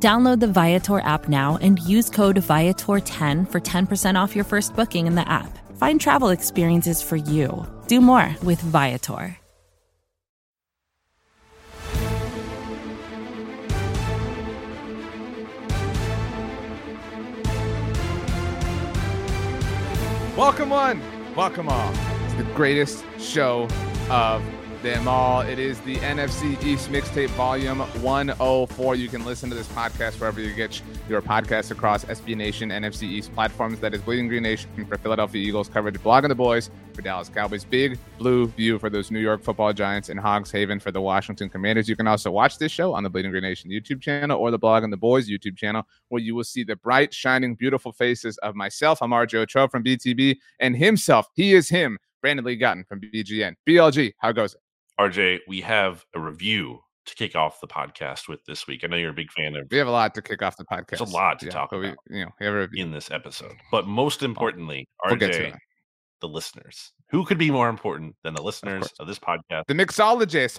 Download the Viator app now and use code Viator10 for 10% off your first booking in the app. Find travel experiences for you. Do more with Viator. Welcome one, welcome all. It's the greatest show of them all. It is the NFC East Mixtape Volume 104. You can listen to this podcast wherever you get your podcasts across SB Nation, NFC East platforms. That is Bleeding Green Nation for Philadelphia Eagles coverage, Blogging the Boys for Dallas Cowboys, Big Blue View for those New York football giants, and Hogs Haven for the Washington Commanders. You can also watch this show on the Bleeding Green Nation YouTube channel or the Blogging the Boys YouTube channel, where you will see the bright, shining, beautiful faces of myself, Amar Joe from BTB, and himself. He is him. Brandon Lee Gowton from BGN. BLG, how goes it? RJ, we have a review to kick off the podcast with this week. I know you're a big fan of. We have a lot to kick off the podcast. There's a lot to yeah, talk we, about. You know, we have a review. in this episode, but most importantly, we'll RJ, the listeners. Who could be more important than the listeners of, of this podcast? The mixologists.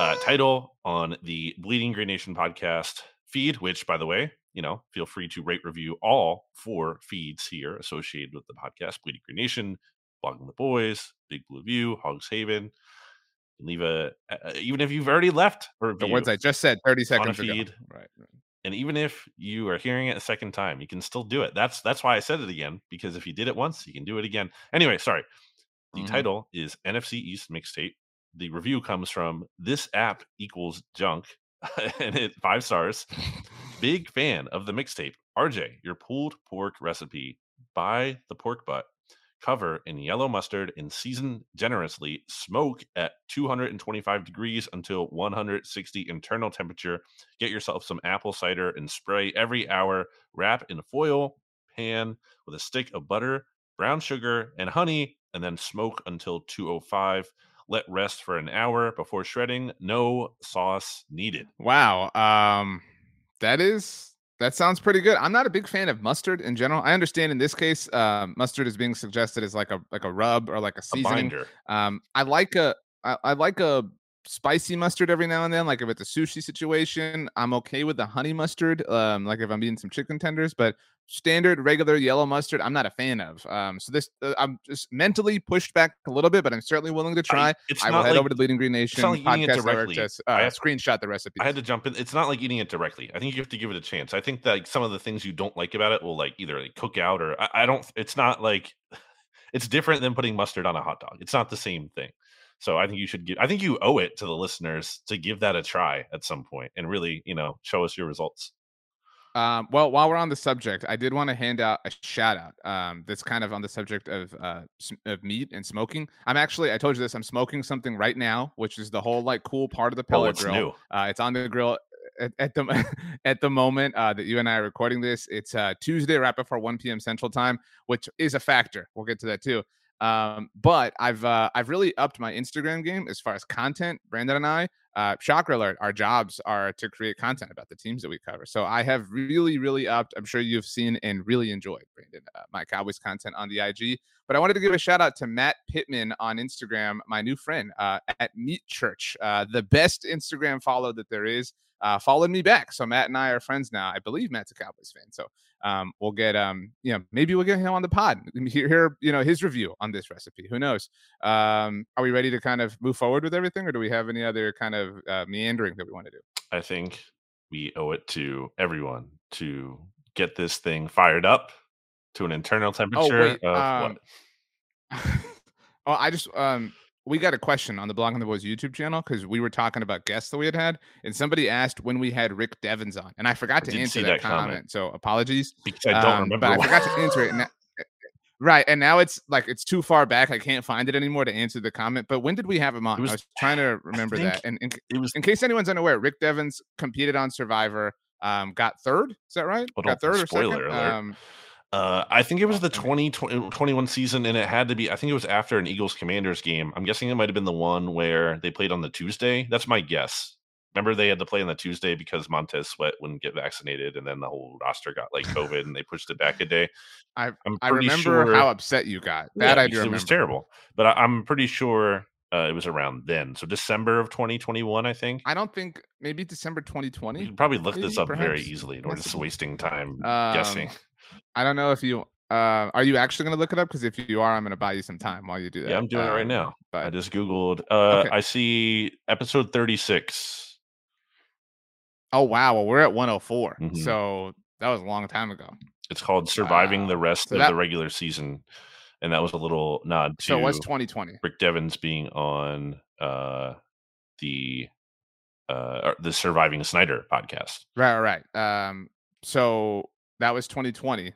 Uh, title on the Bleeding Green Nation podcast feed, which, by the way, you know, feel free to rate review all four feeds here associated with the podcast Bleeding Green Nation, Blogging the Boys, Big Blue View, Hogs Haven leave a, a, even if you've already left the words I just said 30 seconds ago. Right, right. And even if you are hearing it a second time, you can still do it. That's that's why I said it again because if you did it once, you can do it again. Anyway, sorry. The mm-hmm. title is NFC East Mixtape. The review comes from this app equals junk and it five stars. Big fan of the mixtape. RJ, your pulled pork recipe by the pork butt cover in yellow mustard and season generously. Smoke at 225 degrees until 160 internal temperature. Get yourself some apple cider and spray every hour. Wrap in foil pan with a stick of butter, brown sugar, and honey, and then smoke until 205. Let rest for an hour before shredding. No sauce needed. Wow. Um, that is that sounds pretty good. I'm not a big fan of mustard in general. I understand in this case, uh, mustard is being suggested as like a like a rub or like a seasoning. A um, I like a I, I like a spicy mustard every now and then. Like if it's a sushi situation, I'm okay with the honey mustard. Um, like if I'm eating some chicken tenders, but standard regular yellow mustard i'm not a fan of um so this uh, i'm just mentally pushed back a little bit but i'm certainly willing to try I, I will head like, over to Bleeding Green Nation like podcast directly. to uh, I have, screenshot the recipe i had to jump in it's not like eating it directly i think you have to give it a chance i think that like, some of the things you don't like about it will like either like cook out or I, I don't it's not like it's different than putting mustard on a hot dog it's not the same thing so I think you should give. I think you owe it to the listeners to give that a try at some point and really, you know, show us your results. Um, well, while we're on the subject, I did want to hand out a shout out. Um, that's kind of on the subject of uh, of meat and smoking. I'm actually, I told you this. I'm smoking something right now, which is the whole like cool part of the pellet oh, grill. Uh, it's on the grill at, at the at the moment uh, that you and I are recording this. It's uh, Tuesday, right before 1 p.m. Central Time, which is a factor. We'll get to that too. Um, but I've uh, I've really upped my Instagram game as far as content. Brandon and I uh, shocker alert, our jobs are to create content about the teams that we cover. So I have really, really upped. I'm sure you've seen and really enjoyed, Brandon, uh, my Cowboys content on the IG. But I wanted to give a shout out to Matt Pittman on Instagram, my new friend uh, at Meat Church, uh, the best Instagram follow that there is. Uh, followed me back. So Matt and I are friends now. I believe Matt's a Cowboys fan. So um, we'll get um, you know, maybe we'll get him on the pod. Hear, hear you know his review on this recipe. Who knows? Um, are we ready to kind of move forward with everything, or do we have any other kind of uh, meandering that we want to do? I think we owe it to everyone to get this thing fired up to an internal temperature Oh temperature wait, of um, what? oh, I just um, we got a question on the Blog Blogging the Boys YouTube channel because we were talking about guests that we had had, and somebody asked when we had Rick Devens on, and I forgot to answer that, that comment. comment. So apologies. Because I don't Um, remember. but I forgot to answer it. And that- right, and now it's like it's too far back. I can't find it anymore to answer the comment. But when did we have him on? was- I was trying to remember that. And in, it was in case anyone's unaware, Rick Devens competed on Survivor, um, got third. Is that right? Got third or spoiler second? alert. Um, Uh, I think it was the 2021 season, and it had to be. I think it was after an Eagles Commanders game. I'm guessing it might have been the one where they played on the Tuesday. That's my guess. Remember, they had to play on the Tuesday because Montez Sweat wouldn't get vaccinated, and then the whole roster got like COVID, and they pushed it back a day. I I remember sure, how upset you got. That yeah, I do remember. It was terrible, but I, am pretty sure uh, it was around then. So December of 2021, I think. I don't think maybe December 2020. You could probably look maybe, this up perhaps. very easily. We're just wasting time um, guessing. I don't know if you uh, are you actually going to look it up? Because if you are, I'm going to buy you some time while you do that. Yeah, I'm doing it right um, now. But... I just googled. Uh, okay. I see episode 36. Oh wow! Well, we're at 104, mm-hmm. so that was a long time ago. It's called "Surviving uh, the Rest so of that... the Regular Season," and that was a little nod to. So it was 2020. Rick Devens being on uh, the uh, the Surviving Snyder podcast. Right, right. Um, so that was 2020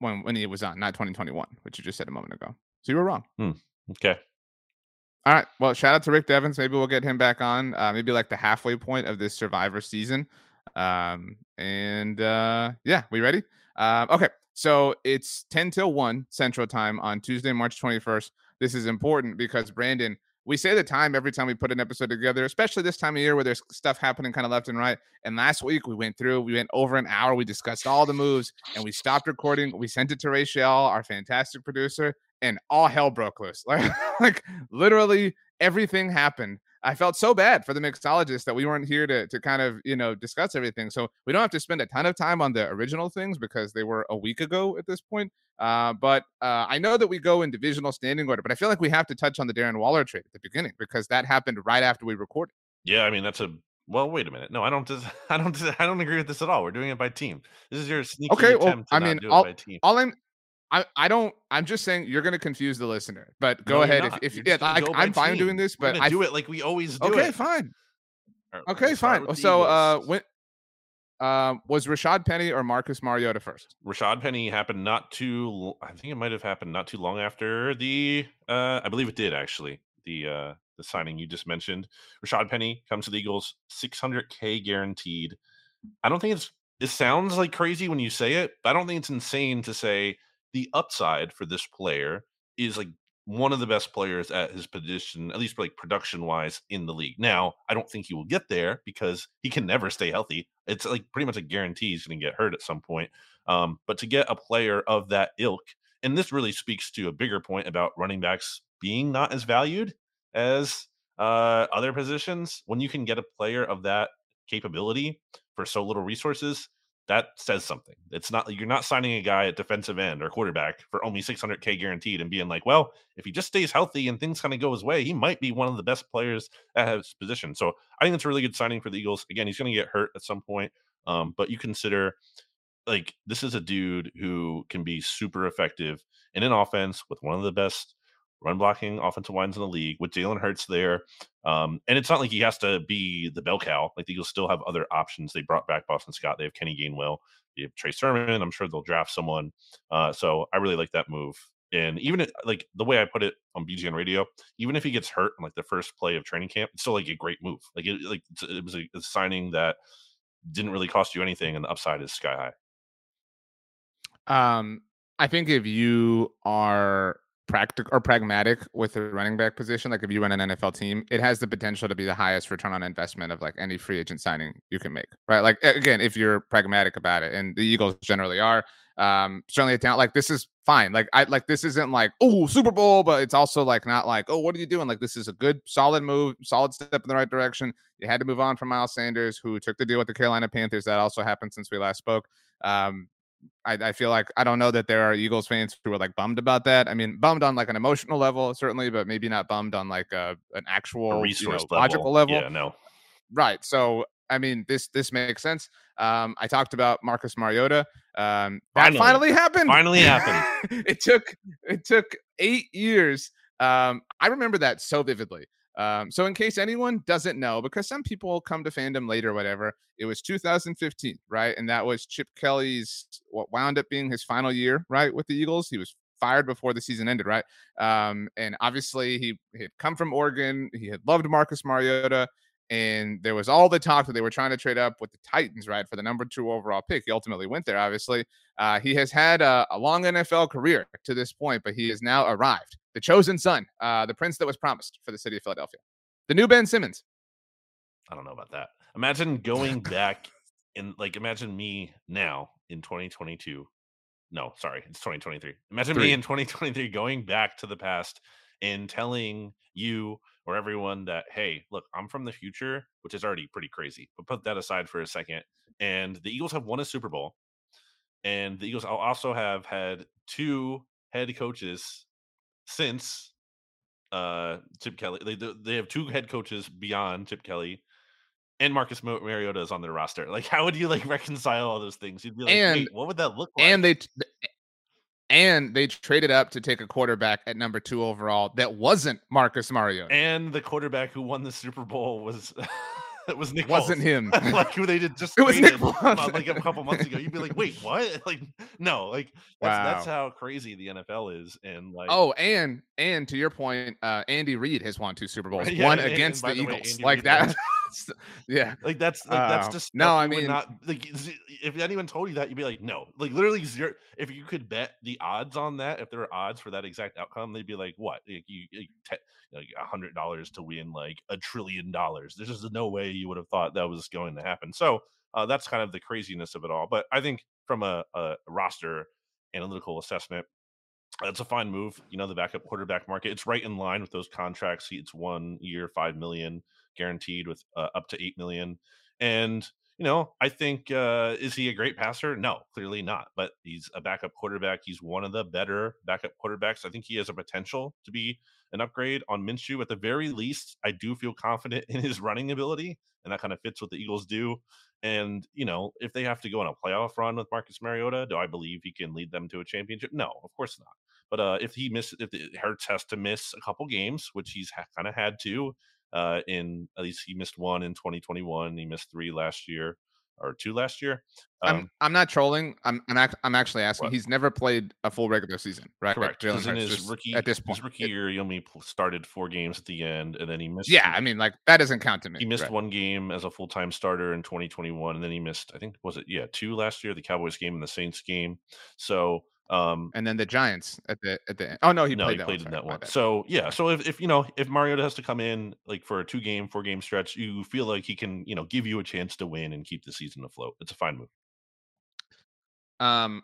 when when he was on, not 2021, which you just said a moment ago. So you were wrong. Hmm. Okay. All right. Well, shout out to Rick Devens. Maybe we'll get him back on. Uh, maybe like the halfway point of this Survivor season. Um, and uh, yeah, we ready? Um, okay. So it's 10 till 1 Central Time on Tuesday, March 21st. This is important because Brandon, we say the time every time we put an episode together, especially this time of year where there's stuff happening kind of left and right. And last week we went through, we went over an hour, we discussed all the moves, and we stopped recording. We sent it to Rachel, our fantastic producer, and all hell broke loose. Like, like literally everything happened I felt so bad for the mixologist that we weren't here to to kind of you know discuss everything. So we don't have to spend a ton of time on the original things because they were a week ago at this point. Uh, but uh, I know that we go in divisional standing order, but I feel like we have to touch on the Darren Waller trade at the beginning because that happened right after we recorded. Yeah, I mean that's a well. Wait a minute. No, I don't. I don't. I don't agree with this at all. We're doing it by team. This is your sneaky okay. Well, I mean, all, all I'm I, I don't I'm just saying you're gonna confuse the listener. But go no, ahead if, if yeah, like, I'm fine team. doing this, but I do it like we always do. Okay, it. fine. okay, fine. So uh when um, was Rashad Penny or Marcus Mariota first? Rashad Penny happened not too. I think it might have happened not too long after the. Uh, I believe it did actually. The uh, the signing you just mentioned. Rashad Penny comes to the Eagles, 600k guaranteed. I don't think it's. It sounds like crazy when you say it, but I don't think it's insane to say the upside for this player is like one of the best players at his position, at least like production wise in the league. Now, I don't think he will get there because he can never stay healthy. It's like pretty much a guarantee he's going to get hurt at some point. Um, but to get a player of that ilk, and this really speaks to a bigger point about running backs being not as valued as uh, other positions, when you can get a player of that capability for so little resources, that says something. It's not you're not signing a guy at defensive end or quarterback for only 600k guaranteed and being like, well, if he just stays healthy and things kind of go his way, he might be one of the best players at his position. So I think it's a really good signing for the Eagles. Again, he's going to get hurt at some point, um, but you consider like this is a dude who can be super effective in an offense with one of the best run blocking offensive lines in the league with Jalen Hurts there. Um, and it's not like he has to be the bell cow. Like Eagles still have other options. They brought back Boston Scott. They have Kenny Gainwell. They have Trey Sermon. I'm sure they'll draft someone. Uh, so I really like that move. And even it, like the way I put it on BGN Radio, even if he gets hurt in like the first play of training camp, it's still like a great move. Like it, like it was a, a signing that didn't really cost you anything, and the upside is sky high. Um, I think if you are practical or pragmatic with the running back position, like if you run an NFL team, it has the potential to be the highest return on investment of like any free agent signing you can make, right? Like again, if you're pragmatic about it, and the Eagles generally are, um, certainly a talent like this is fine. Like I like this isn't like oh Super Bowl, but it's also like not like oh what are you doing? Like this is a good solid move, solid step in the right direction. You had to move on from Miles Sanders, who took the deal with the Carolina Panthers. That also happened since we last spoke. Um, I, I, feel like I don't know that there are Eagles fans who are like bummed about that. I mean, bummed on like an emotional level, certainly, but maybe not bummed on like a, an actual a resource you know, level. logical level. Yeah, no. Right. So I mean, this this makes sense. Um, I talked about Marcus Mariota. Um, that finally, finally happened. Finally happened. it took it took eight years. Um, I remember that so vividly. Um, so in case anyone doesn't know, because some people come to fandom later, whatever, it was 2015, right? And that was Chip Kelly's what wound up being his final year, right, with the Eagles. He was fired before the season ended, right? Um, and obviously he, he had come from Oregon. He had loved Marcus Mariota. and there was all the talk that they were trying to trade up with the Titans, right, for the number two overall pick. He ultimately went there, obviously. Uh, he has had a, a, long NFL career to this point, but he has now arrived. The chosen son, uh, the prince that was promised for the city of Philadelphia. The new Ben Simmons. I don't know about that. Imagine going back in, like, imagine me now in 2022. No, sorry, it's 2023. Imagine Three. me in 2023 going back to the past and telling you or everyone that, hey, look, I'm from the future, which is already pretty crazy. But put that aside for a second. And the Eagles have won a Super Bowl. And the Eagles also have had two head coaches since uh Chip Kelly. They they have two head coaches beyond Chip Kelly, and Marcus Mariota is on their roster. Like, how would you like reconcile all those things? You'd be like, and, what would that look like? And they and they traded up to take a quarterback at number two overall that wasn't Marcus Mariota. And the quarterback who won the Super Bowl was it was Nick. Wasn't him. like who they did just it was Nick like a couple months ago. You'd be like, wait, what? Like, no, like that's wow. that's how crazy the NFL is. And like, oh, and and to your point, uh, Andy Reid has won two Super Bowls, yeah, one and, against and the, the way, Eagles, like Reid that. yeah, like that's like that's just no. I mean, not like if anyone told you that, you'd be like, no, like literally zero. If you could bet the odds on that, if there were odds for that exact outcome, they'd be like, what? Like you, like a hundred dollars to win like a trillion dollars. There's just no way you would have thought that was going to happen. So uh, that's kind of the craziness of it all. But I think from a, a roster analytical assessment, that's a fine move. You know, the backup quarterback market, it's right in line with those contracts. It's one year, five million guaranteed with uh, up to eight million. And you know, I think uh, is he a great passer? No, clearly not. But he's a backup quarterback. He's one of the better backup quarterbacks. I think he has a potential to be an upgrade on Minshew. At the very least, I do feel confident in his running ability, and that kind of fits what the Eagles do. And you know, if they have to go on a playoff run with Marcus Mariota, do I believe he can lead them to a championship? No, of course not. But uh, if he miss, if Hurts has to miss a couple games, which he's ha- kind of had to, uh, in at least he missed one in 2021, he missed three last year or two last year. Um, I'm I'm not trolling. I'm I'm, act, I'm actually asking. What? He's never played a full regular season, right? Correct. Because in his rookie at this point, his rookie year, he only started four games at the end, and then he missed. Yeah, I mean, like that doesn't count to me. He missed right. one game as a full time starter in 2021, and then he missed, I think, was it yeah, two last year, the Cowboys game and the Saints game. So um, and then the Giants at the at the end. Oh no, he no, played, he played in that one. So yeah, so if, if you know if Mariota has to come in like for a two game, four game stretch, you feel like he can you know give you a chance to win and keep the season afloat. It's a fine move. Um,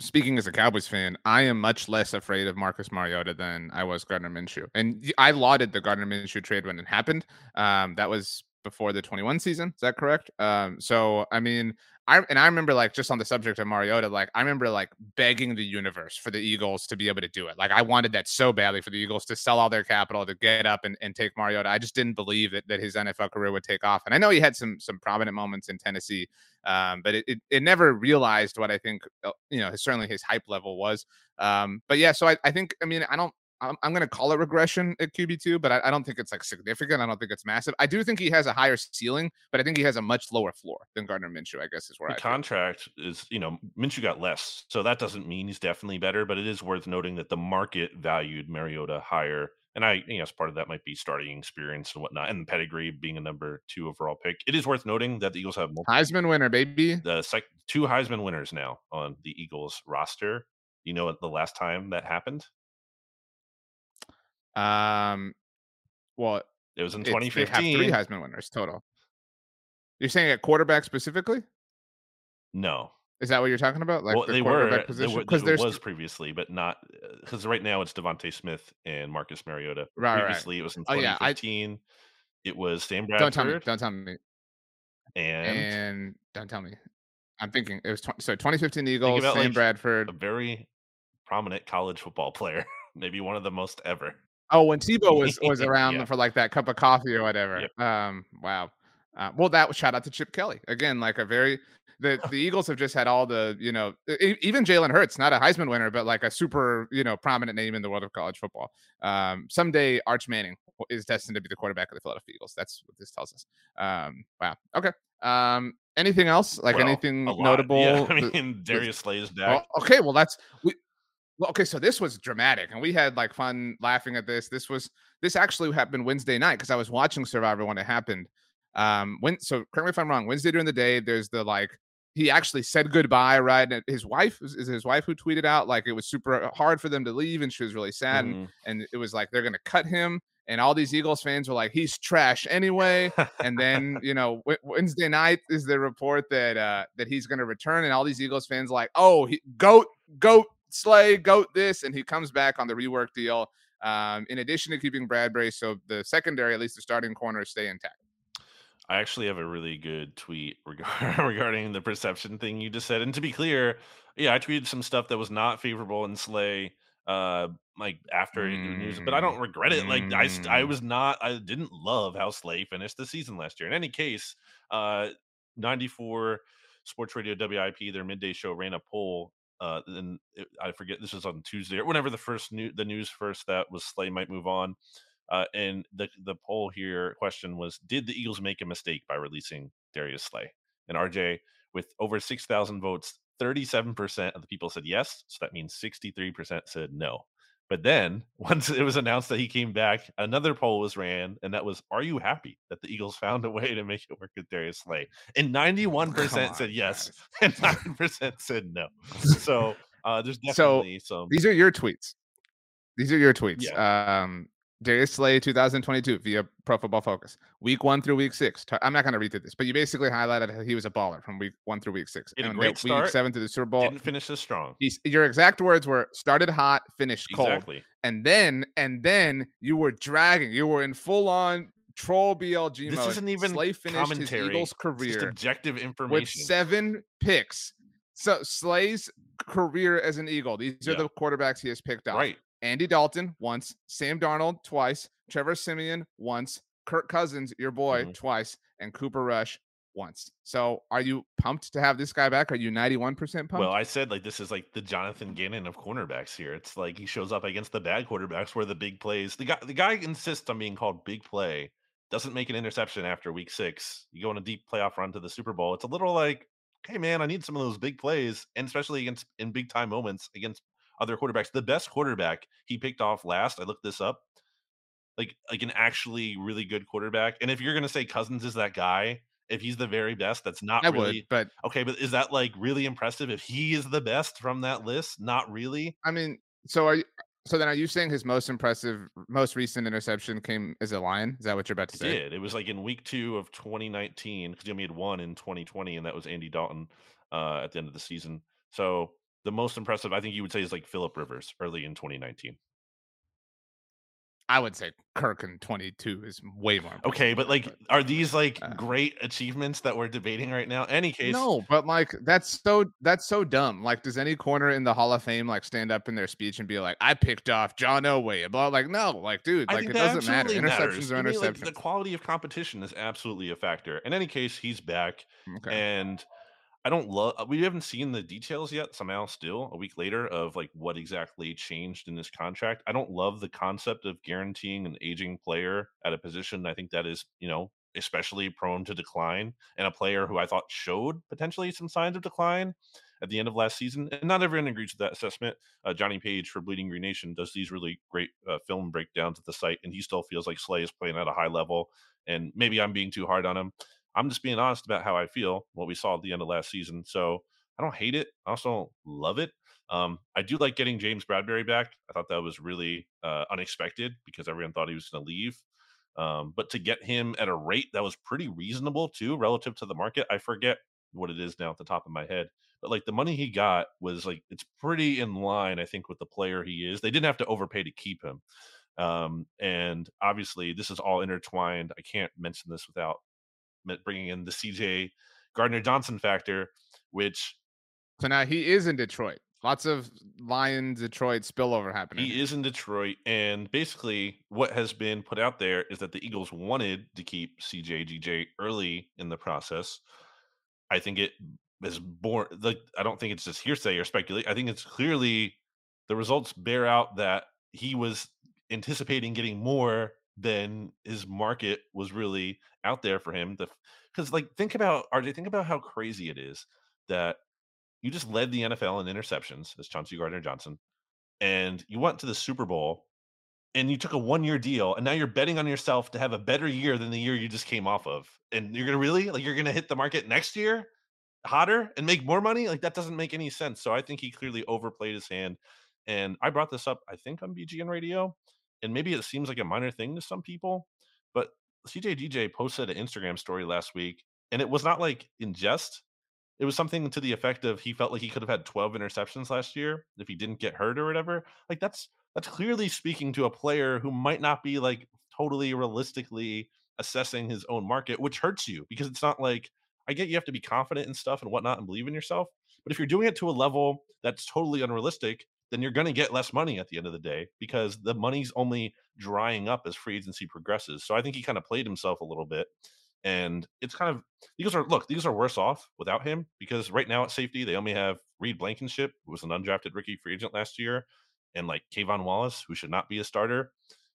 speaking as a Cowboys fan, I am much less afraid of Marcus Mariota than I was Gardner Minshew, and I lauded the Gardner Minshew trade when it happened. Um, that was before the 21 season. Is that correct? Um, so I mean, I and I remember like just on the subject of Mariota, like I remember like begging the universe for the Eagles to be able to do it. Like I wanted that so badly for the Eagles to sell all their capital to get up and, and take Mariota. I just didn't believe that, that his NFL career would take off. And I know he had some some prominent moments in Tennessee, um, but it, it, it never realized what I think uh, you know certainly his hype level was. Um, but yeah, so I, I think I mean I don't I'm, I'm going to call it regression at QB2, but I, I, don't think it's like significant. I don't think it's massive. I do think he has a higher ceiling, but I think he has a much lower floor than Gardner Minshew, I guess is where the I contract feel. is, you know, Minshew got less. So that doesn't mean he's definitely better, but it is worth noting that the market valued Mariota higher. And I, you know, as part of that might be starting experience and whatnot, and pedigree being a number two overall pick. It is worth noting that the Eagles have multiple, Heisman winner, baby. The sec- two Heisman winners now on the Eagles roster. You know, what the last time that happened? Um, well, it was in 2015. three Heisman winners total. You're saying at quarterback specifically? No. Is that what you're talking about? Like well, the they were because there was previously, but not because uh, right now it's DeVonta Smith and Marcus Mariota. Right, previously right. it was in 2015. Oh, yeah, I, it was Sam Bradford. Don't tell me. Don't tell me. And and don't tell me. I'm thinking it was tw- so 2015 Eagles. Sam like Bradford, a very prominent college football player, maybe one of the most ever. Oh, when Tebow was was around yeah. for like that cup of coffee or whatever. Yep. Um, wow. Uh, well, that was shout out to Chip Kelly again, like a very the the Eagles have just had all the you know even Jalen Hurts, not a Heisman winner, but like a super you know prominent name in the world of college football. Um, someday Arch Manning is destined to be the quarterback of the Philadelphia Eagles. That's what this tells us. Um, wow. Okay. Um, anything else? Like well, anything notable? Yeah. I mean, Darius Slay is back. Well, okay. Well, that's we Well, okay, so this was dramatic, and we had like fun laughing at this. This was this actually happened Wednesday night because I was watching Survivor when it happened. Um, when so correct me if I'm wrong. Wednesday during the day, there's the like he actually said goodbye, right? And his wife is, is his wife who tweeted out like it was super hard for them to leave, and she was really sad, mm-hmm. and, and it was like they're gonna cut him, and all these Eagles fans were like, he's trash anyway. and then you know Wednesday night is the report that uh that he's gonna return, and all these Eagles fans like, oh, he, goat, goat, slay, goat this, and he comes back on the rework deal. Um, in addition to keeping Bradberry so the secondary, at least the starting corners, stay intact. I actually have a really good tweet regarding the perception thing you just said. And to be clear, yeah, I tweeted some stuff that was not favorable in Slay, uh, like after mm. news, but I don't regret it. Like I, I mm. was not, I didn't love how Slay finished the season last year. In any case, uh, 94 Sports Radio WIP, their midday show ran a poll. Uh, and it, I forget this was on Tuesday or whenever the first new the news first that was Slay might move on. Uh, and the the poll here question was: Did the Eagles make a mistake by releasing Darius Slay? And RJ, with over six thousand votes, thirty seven percent of the people said yes. So that means sixty three percent said no. But then, once it was announced that he came back, another poll was ran, and that was, "Are you happy that the Eagles found a way to make it work with Darius Slay?" And ninety-one percent said yes, and nine percent said no. So uh, there's definitely so some. These are your tweets. These are your tweets. Yeah. Um, Darius Slay 2022 via Pro Football Focus. Week one through week six. I'm not going to read through this, but you basically highlighted he was a baller from week one through week six. and great start, week seven to the Super Bowl. Didn't finish as strong. He's, your exact words were started hot, finished cold. Exactly. And then, and then you were dragging. You were in full on troll BLG mode. this mode. isn't even Slay finished commentary. his Eagles career. objective information. With seven picks. So Slay's career as an Eagle. These are yeah. the quarterbacks he has picked up. Right. Andy Dalton once, Sam Darnold twice, Trevor Siemian once, Kirk Cousins, your boy, mm-hmm. twice, and Cooper Rush once. So are you pumped to have this guy back? Are you 91% pumped? Well, I said like this is like the Jonathan Gannon of cornerbacks here. It's like he shows up against the bad quarterbacks where the big plays. The guy the guy insists on being called big play, doesn't make an interception after week six. You go on a deep playoff run to the Super Bowl. It's a little like, hey man, I need some of those big plays, and especially against in big time moments against other quarterbacks. The best quarterback he picked off last, I looked this up, like like an actually really good quarterback. And if you're gonna say Cousins is that guy, if he's the very best, that's not I really would, but okay. But is that like really impressive? If he is the best from that list, not really. I mean, so are you? So then, are you saying his most impressive, most recent interception came as a Lion? Is that what you're about to say? It did. It was like in week two of 2019 because he only had one in 2020, and that was Andy Dalton uh, at the end of the season. So the most impressive, I think you would say, is like Philip Rivers early in 2019. I would say Kirk in 22 is way more. Okay, but like, are these like uh, great achievements that we're debating right now? Any case, no, but like that's so that's so dumb. Like, does any corner in the Hall of Fame like stand up in their speech and be like, "I picked off John Elway"? Blah, like, no, like, dude, like it doesn't matter. Interceptions matters. are interceptions. Like, the quality of competition is absolutely a factor. In any case, he's back, okay. and I don't love. Uh, we haven't seen the details yet. Somehow, still a week later, of like what exactly changed in this contract. I don't love the concept of guaranteeing an aging player at a position. I think that is, you know, especially prone to decline, and a player who I thought showed potentially some signs of decline at the end of last season. And not everyone agrees with that assessment. Uh, Johnny Page for Bleeding Green Nation does these really great uh, film breakdowns at the site, and he still feels like Slay is playing at a high level. And maybe I'm being too hard on him. I'm just being honest about how I feel, what we saw at the end of last season. So I don't hate it. I also don't love it. Um, I do like getting James Bradberry back. I thought that was really uh, unexpected because everyone thought he was going to leave. Um, but to get him at a rate that was pretty reasonable too, relative to the market, I forget what it is now at the top of my head. But like the money he got was like it's pretty in line, I think, with the player he is. They didn't have to overpay to keep him. Um, and obviously, this is all intertwined. I can't mention this without bringing in the CJ Gardner Johnson factor, which. So now he is in Detroit. Lots of Lions Detroit spillover happening. He is in Detroit, and basically what has been put out there is that the Eagles wanted to keep CJ GJ early in the process. I think it is born. Like I don't think it's just hearsay or speculate. I think it's clearly the results bear out that he was anticipating getting more than his market was really out there for him. Because, like, think about RJ, think about how crazy it is that you just led the NFL in interceptions as Chauncey Gardner Johnson. and you went to the Super Bowl and you took a one year deal and now you're betting on yourself to have a better year than the year you just came off of. And you're gonna really like you're gonna hit the market next year hotter and make more money? Like that doesn't make any sense. So I think he clearly overplayed his hand. And I brought this up, I think, on BGN radio. And maybe it seems like a minor thing to some people, but CJ GJ posted an Instagram story last week, and it was not like in jest. It was something to the effect of he felt like he could have had 12 interceptions last year if he didn't get hurt or whatever. Like that's that's clearly speaking to a player who might not be like totally realistically assessing his own market, which hurts you because it's not like I get you have to be confident and stuff and whatnot and believe in yourself. But if you're doing it to a level that's totally unrealistic, then you're going to get less money at the end of the day because the money's only drying up as free agency progresses. So I think he kind of played himself a little bit. And it's kind of these are look, these are worse off without him because right now at safety, they only have Reed Blankenship, who was an undrafted rookie free agent last year, and like K'Von Wallace, who should not be a starter,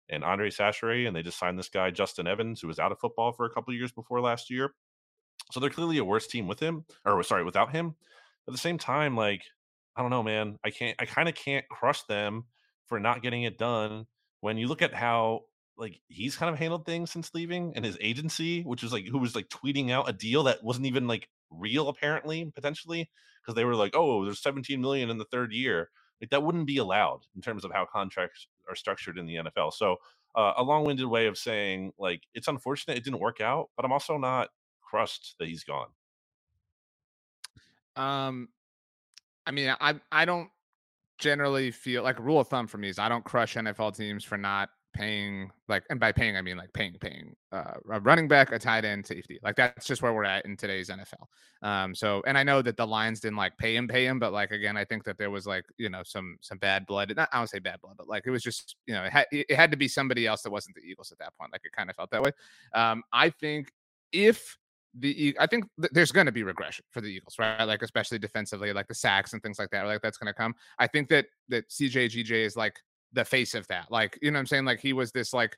and Andre Chachere, and they just signed this guy, Justin Evans, who was out of football for a couple years before last year. So they're clearly a worse team with him, or sorry, without him. At the same time, like I don't know, man. I can't. I kind of can't crush them for not getting it done. When you look at how like he's kind of handled things since leaving, and his agency, which was like who was like tweeting out a deal that wasn't even like real, apparently, potentially, because they were like, oh, there's 17 million in the third year. Like that wouldn't be allowed in terms of how contracts are structured in the NFL. So uh, a long-winded way of saying like it's unfortunate it didn't work out, but I'm also not crushed that he's gone? Um, I mean, I I don't generally feel like a rule of thumb for me is I don't crush NFL teams for not paying like and by paying I mean like paying paying uh, a running back, a tight end, safety. Like that's just where we're at in today's NFL. Um so and I know that the Lions didn't like pay him pay him but like again I think that there was like, you know, some some bad blood. Not I don't say bad blood, but like it was just, you know, it had it had to be somebody else that wasn't the Eagles at that point. Like it kind of felt that way. Um I think if the I think th- there's going to be regression for the Eagles, right? Like especially defensively, like the sacks and things like that. Like that's going to come. I think that that CJ GJ is like the face of that. Like you know what I'm saying? Like he was this like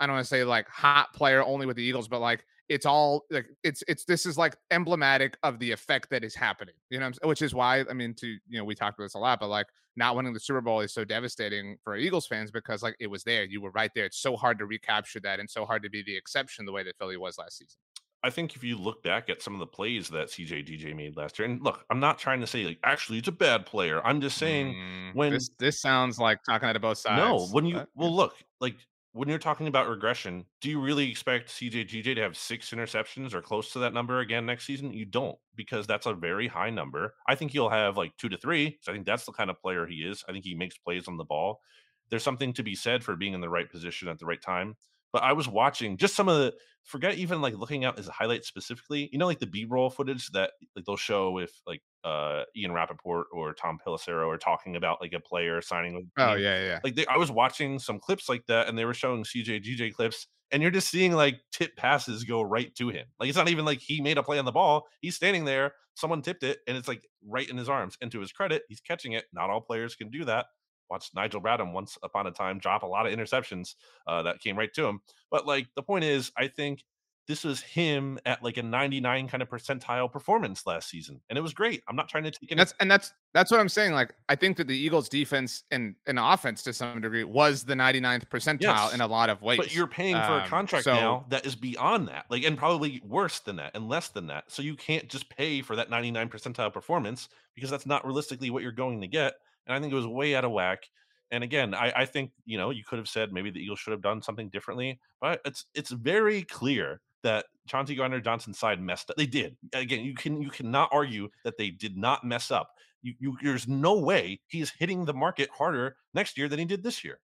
I don't want to say like hot player only with the Eagles, but like it's all like it's it's this is like emblematic of the effect that is happening. You know, which is why I mean to you know we talked about this a lot, but like not winning the Super Bowl is so devastating for Eagles fans because like it was there, you were right there. It's so hard to recapture that and so hard to be the exception the way that Philly was last season. I think if you look back at some of the plays that CJ GJ made last year, and look, I'm not trying to say like actually it's a bad player. I'm just saying mm, when this this sounds like talking out of both sides. No, when you well look like when you're talking about regression, do you really expect CJ GJ to have six interceptions or close to that number again next season? You don't because that's a very high number. I think he'll have like two to three. So I think that's the kind of player he is. I think he makes plays on the ball. There's something to be said for being in the right position at the right time. But I was watching just some of the forget even like looking out his highlights specifically. You know, like the B roll footage that like they'll show if like uh Ian Rapoport or Tom Pelissero are talking about like a player signing with. Oh yeah, yeah. Like they, I was watching some clips like that, and they were showing CJ GJ clips, and you're just seeing like tip passes go right to him. Like it's not even like he made a play on the ball. He's standing there, someone tipped it, and it's like right in his arms. And to his credit, he's catching it. Not all players can do that watched Nigel Bradham once upon a time drop a lot of interceptions uh, that came right to him. But like the point is, I think this was him at like a 99 kind of percentile performance last season and it was great i'm not trying to take it that's and that's that's what i'm saying like i think that the eagles defense and and offense to some degree was the 99th percentile yes, in a lot of ways but you're paying for a um, contract so, now that is beyond that like and probably worse than that and less than that so you can't just pay for that 99 percentile performance because that's not realistically what you're going to get and I think it was way out of whack. And again, I, I think you know you could have said maybe the Eagles should have done something differently, but it's it's very clear that Chauncey Gardner Johnson's side messed up. They did. Again, you can you cannot argue that they did not mess up. You, you there's no way he's hitting the market harder next year than he did this year.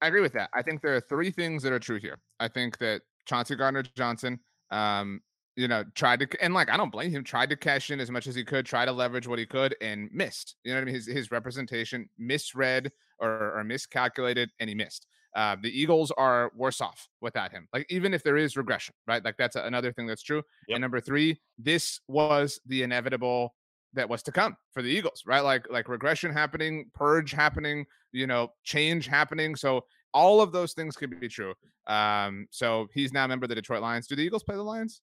I agree with that. I think there are three things that are true here. I think that Chauncey Gardner Johnson um, you know, tried to and like I don't blame him. Tried to cash in as much as he could, try to leverage what he could, and missed. You know what I mean? His his representation misread or, or miscalculated, and he missed. Uh, the Eagles are worse off without him. Like even if there is regression, right? Like that's another thing that's true. Yep. And number three, this was the inevitable that was to come for the Eagles, right? Like like regression happening, purge happening, you know, change happening. So all of those things could be true. Um, so he's now a member of the Detroit Lions. Do the Eagles play the Lions?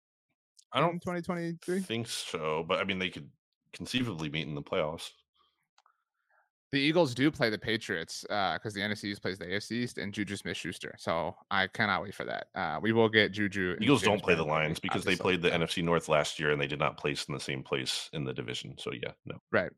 I don't 2023 think so, but I mean they could conceivably meet in the playoffs. the Eagles do play the Patriots uh, because uh, the NFC East plays the AFC East and Juju Smith Schuster. So I cannot wait for that. Uh, we will get Juju. Eagles don't play the Lions because obviously. they played the yeah. NFC North last year and they did not place in the same place in the division. So yeah, no. Right.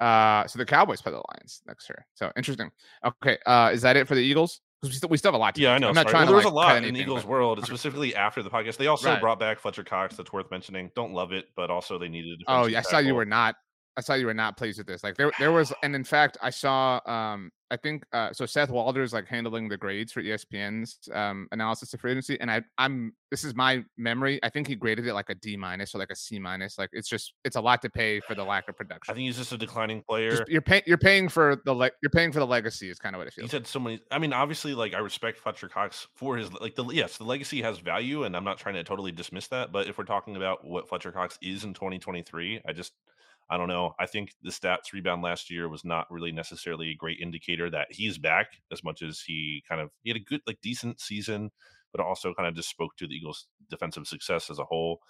Uh, so the Cowboys play the Lions next year. So interesting. Okay. Uh, is that it for the Eagles? Because we still, we still have a lot to Yeah, I know. I'm not trying well, to, there was like, a lot in Eagles but... world, specifically after the podcast. They also right. brought back Fletcher Cox. That's worth mentioning. Don't love it, but also they needed. Oh, yeah, I saw you were not I saw you were not pleased with this. Like there, there was, and in fact, I saw. Um, I think uh, so. Seth Walder's like handling the grades for ESPN's um, analysis of free agency, and I, I'm. This is my memory. I think he graded it like a D minus or like a C minus. Like it's just, it's a lot to pay for the lack of production. I think he's just a declining player. Just, you're paying, you're paying for the like, you're paying for the legacy. Is kind of what it feels. He said so many. I mean, obviously, like I respect Fletcher Cox for his like the yes, the legacy has value, and I'm not trying to totally dismiss that. But if we're talking about what Fletcher Cox is in 2023, I just I don't know. I think the stats rebound last year was not really necessarily a great indicator that he's back as much as he kind of he had a good like decent season, but also kind of just spoke to the Eagles' defensive success as a whole.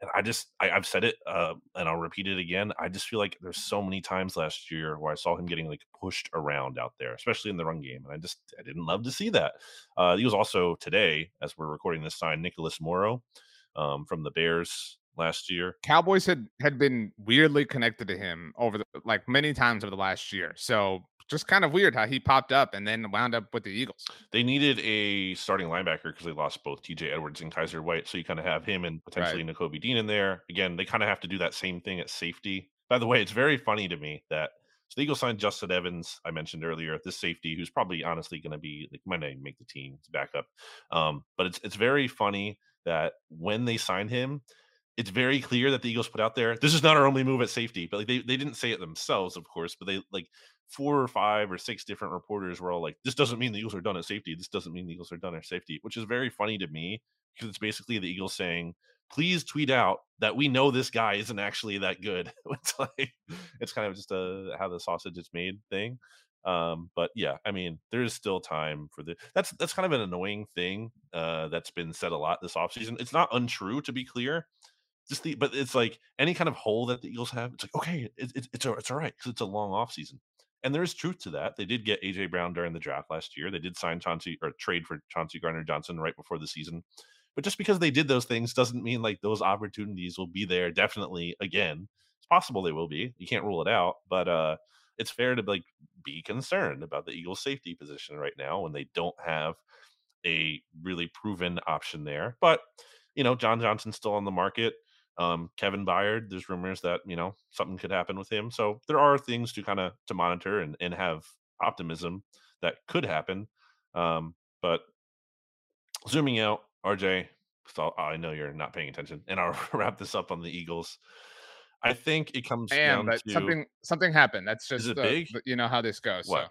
And I just I, have said it uh, and I'll repeat it again. I just feel like there's so many times last year where I saw him getting like pushed around out there, especially in the run game, and I just I didn't love to see that. Uh, he was also today, as we're recording this, sign Nicholas Morrow um, from the Bears last year. Cowboys had had been weirdly connected to him over the like many times over the last year. So just kind of weird how he popped up and then wound up with the Eagles. They needed a starting linebacker because they lost both TJ Edwards and Kyzir White. So you kind of have him and potentially right. Nakobe Dean in there. Again, they kind of have to do that same thing at safety. By the way, it's very funny to me that so the Eagles signed Justin Evans, I mentioned earlier, this safety, who's probably honestly going to be like might not make the team to back up. Um, but it's it's very funny that when they signed him, it's very clear that the Eagles put out there, this is not our only move at safety. But like they, they didn't say it themselves, of course, but they like four or five or six different reporters were all like, this doesn't mean the Eagles are done at safety. This doesn't mean the Eagles are done at safety, which is very funny to me because it's basically the Eagles saying, please tweet out that we know this guy isn't actually that good. it's like it's kind of just a how the sausage is made thing. Um, but yeah, I mean, there's still time for the that's that's kind of an annoying thing uh that's been said a lot this offseason. It's not untrue to be clear just the but it's like any kind of hole that the Eagles have. It's like okay, it, it, it's it's all right because it's a long off season, and there is truth to that. They did get AJ Brown during the draft last year. They did sign Chauncey or trade for Chauncey Gardner Johnson right before the season. But just because they did those things doesn't mean like those opportunities will be there definitely again. It's possible they will be. You can't rule it out, but uh it's fair to like be concerned about the Eagles safety position right now when they don't have a really proven option there. But you know, John Johnson's still on the market. Um, Kevin Byard, there's rumors that you know something could happen with him. So there are things to kind of to monitor and and have optimism that could happen. Um, but zooming out, RJ, so I know you're not paying attention, and I'll wrap this up on the Eagles. I think it comes I am, down to something something happened. That's just is it big? you know how this goes. What? So.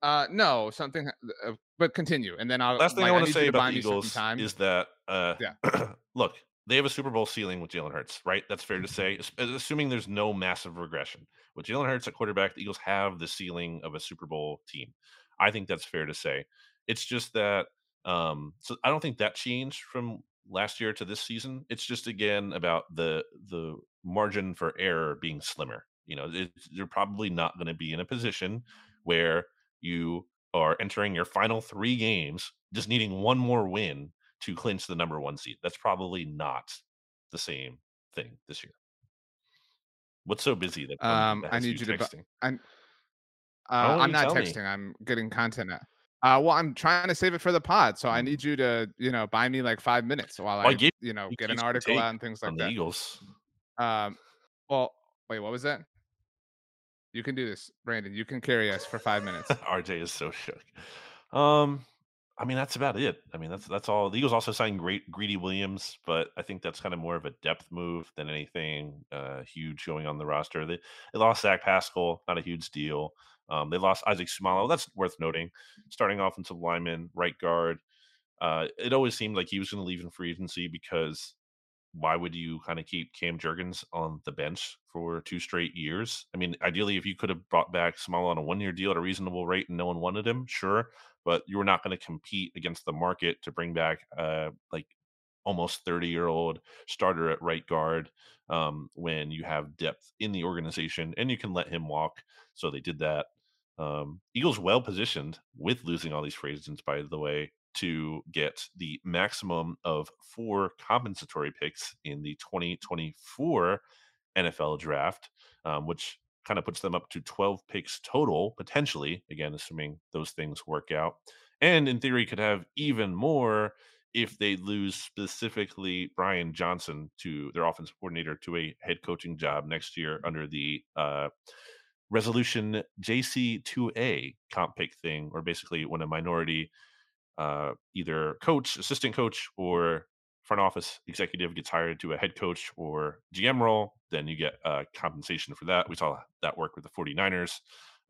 Uh, no, something. Uh, but continue, and then I'll. Last thing like, I want to say about the Eagles is that, uh, yeah. look, they have a Super Bowl ceiling with Jalen Hurts, right? That's fair to say, assuming there's no massive regression. With Jalen Hurts at quarterback, the Eagles have the ceiling of a Super Bowl team. I think that's fair to say. It's just that, um, so I don't think that changed from last year to this season. It's just again about the the margin for error being slimmer. You know, it, you're probably not going to be in a position where you are entering your final three games, just needing one more win to clinch the number one seed. That's probably not the same thing this year. What's so busy that um, I need you, you to. I'm, uh, I'm not texting. Me? I'm getting content. Now. Uh, well, I'm trying to save it for the pod, so I mm. need you to, you know, buy me like five minutes while well, I, I you know, get an article out and things like that. Eagles. Um, well, wait, what was that? You can do this, Brandon. You can carry us for five minutes. RJ is so shook. Um, I mean, that's about it. I mean, that's that's all. The Eagles also signed great Greedy Williams, but I think that's kind of more of a depth move than anything uh, huge going on the roster. They, they lost Zach Pascal, not a huge deal. Um, they lost Isaac Seumalo. That's worth noting. Starting offensive lineman, right guard. Uh, it always seemed like he was going to leave in free agency because why would you kind of keep Cam Jurgens on the bench for two straight years? I mean, ideally, if you could have brought back Small on a one year deal at a reasonable rate and no one wanted him, sure, but you were not going to compete against the market to bring back uh, like almost 30 year old starter at right guard um, when you have depth in the organization and you can let him walk. So they did that. Um, Eagles well positioned with losing all these free agents, by the way, to get the maximum of four compensatory picks in the 2024 NFL draft, um, which kind of puts them up to 12 picks total, potentially, again, assuming those things work out. And in theory, could have even more if they lose specifically Brian Johnson to their offensive coordinator to a head coaching job next year under the uh, resolution JC2A comp pick thing, or basically when a minority uh, either coach, assistant coach, or front office executive gets hired to a head coach or GM role, then you get uh, compensation for that. We saw that work with the 49ers,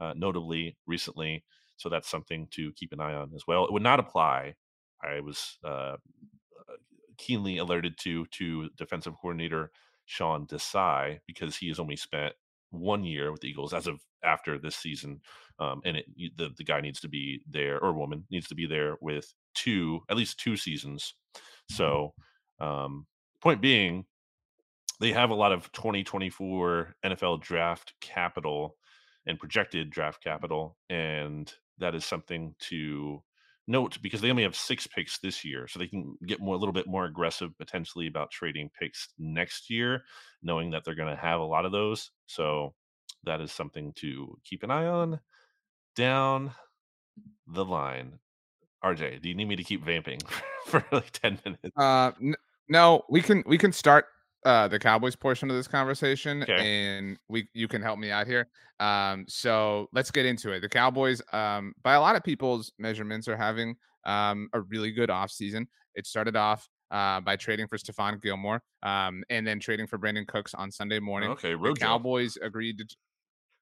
uh, notably recently. So that's something to keep an eye on as well. It would not apply. I was uh, keenly alerted to to defensive coordinator Sean Desai because he has only spent one year with the Eagles as of after this season, um, and it, the the guy needs to be there or woman needs to be there with two at least two seasons. Mm-hmm. So, um, point being, they have a lot of 2024 NFL draft capital and projected draft capital, and that is something to note because they only have six picks this year, so they can get more a little bit more aggressive potentially about trading picks next year, knowing that they're going to have a lot of those. So that is something to keep an eye on down the line. RJ, do you need me to keep vamping for like ten minutes? Uh, n- no, we can we can start uh, the Cowboys portion of this conversation, okay. and we you can help me out here. Um, so let's get into it. The Cowboys, um, by a lot of people's measurements, are having um, a really good offseason. It started off uh, by trading for Stephon Gilmore, um, and then trading for Brandin Cooks on Sunday morning. Okay, the Cowboys agreed to.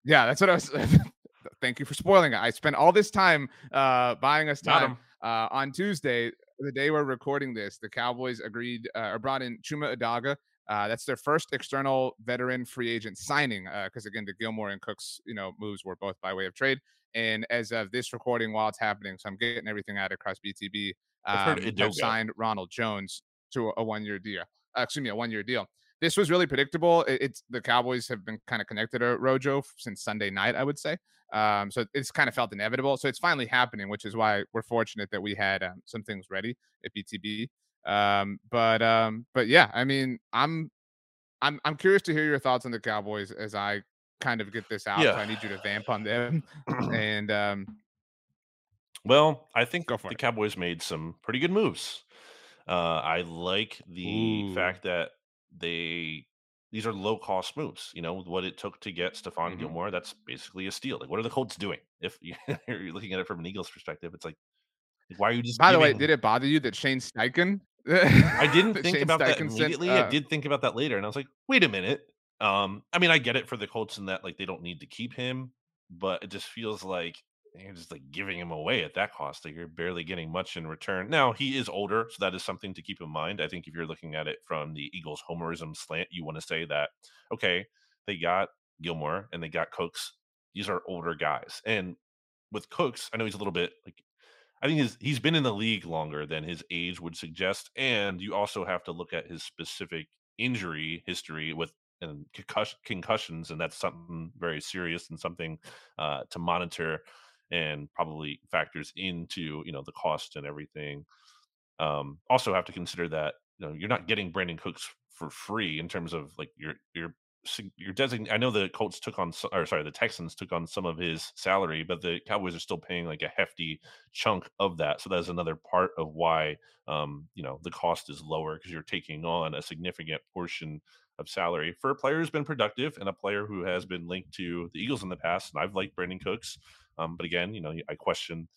Yeah, that's what I was. thank you for spoiling it. I spent all this time uh, buying us time uh, on Tuesday the day we're recording this, the Cowboys agreed uh, or brought in Chuma Edoga uh, that's their first external veteran free agent signing because uh, again, the Gilmore and Cooks, you know, moves were both by way of trade. And as of this recording, while it's happening, so I'm getting everything out across BTB. Um, have signed Ronald Jones to a, one-year deal. Uh, excuse me, a one-year deal. This was really predictable. It, it's the Cowboys have been kind of connected to Rojo since Sunday night, I would say. Um, so it's kind of felt inevitable. So it's finally happening, which is why we're fortunate that we had um, some things ready at BTB. Um, but um, but yeah, I mean, I'm I'm I'm curious to hear your thoughts on the Cowboys as I kind of get this out. Yeah. So I need you to vamp on them. and um, well, I think the it. Cowboys made some pretty good moves. Uh, I like the Ooh. fact that they these are low cost moves. You know what it took to get Stephon mm-hmm. Gilmore. That's basically a steal. Like, what are the Colts doing? If you're looking at it from an Eagles perspective, it's like, why are you just? By the way, did it bother you that Shane Steichen I didn't think about that immediately. Uh, I did think about that later, and I was like, wait a minute. Um, I mean, I get it for the Colts in that like they don't need to keep him, but it just feels like you're just like giving him away at that cost. Like you're barely getting much in return. Now he is older, so that is something to keep in mind. I think if you're looking at it from the Eagles homerism slant, you want to say that okay, they got Gilmore and they got Cooks. These are older guys, and with Cooks, I know he's a little bit like I think he's, he's been in the league longer than his age would suggest, and you also have to look at his specific injury history with and concussions, and that's something very serious and something uh, to monitor, and probably factors into you know the cost and everything. Um, also, have to consider that you know you're not getting Brandin Cooks for free in terms of like your your you're designating. I know the Colts took on, or sorry, the Texans took on some of his salary, but the Cowboys are still paying like a hefty chunk of that. So that's another part of why, um, you know, the cost is lower because you're taking on a significant portion of salary for a player who's been productive and a player who has been linked to the Eagles in the past. And I've liked Brandin Cooks, um, but again, you know, I question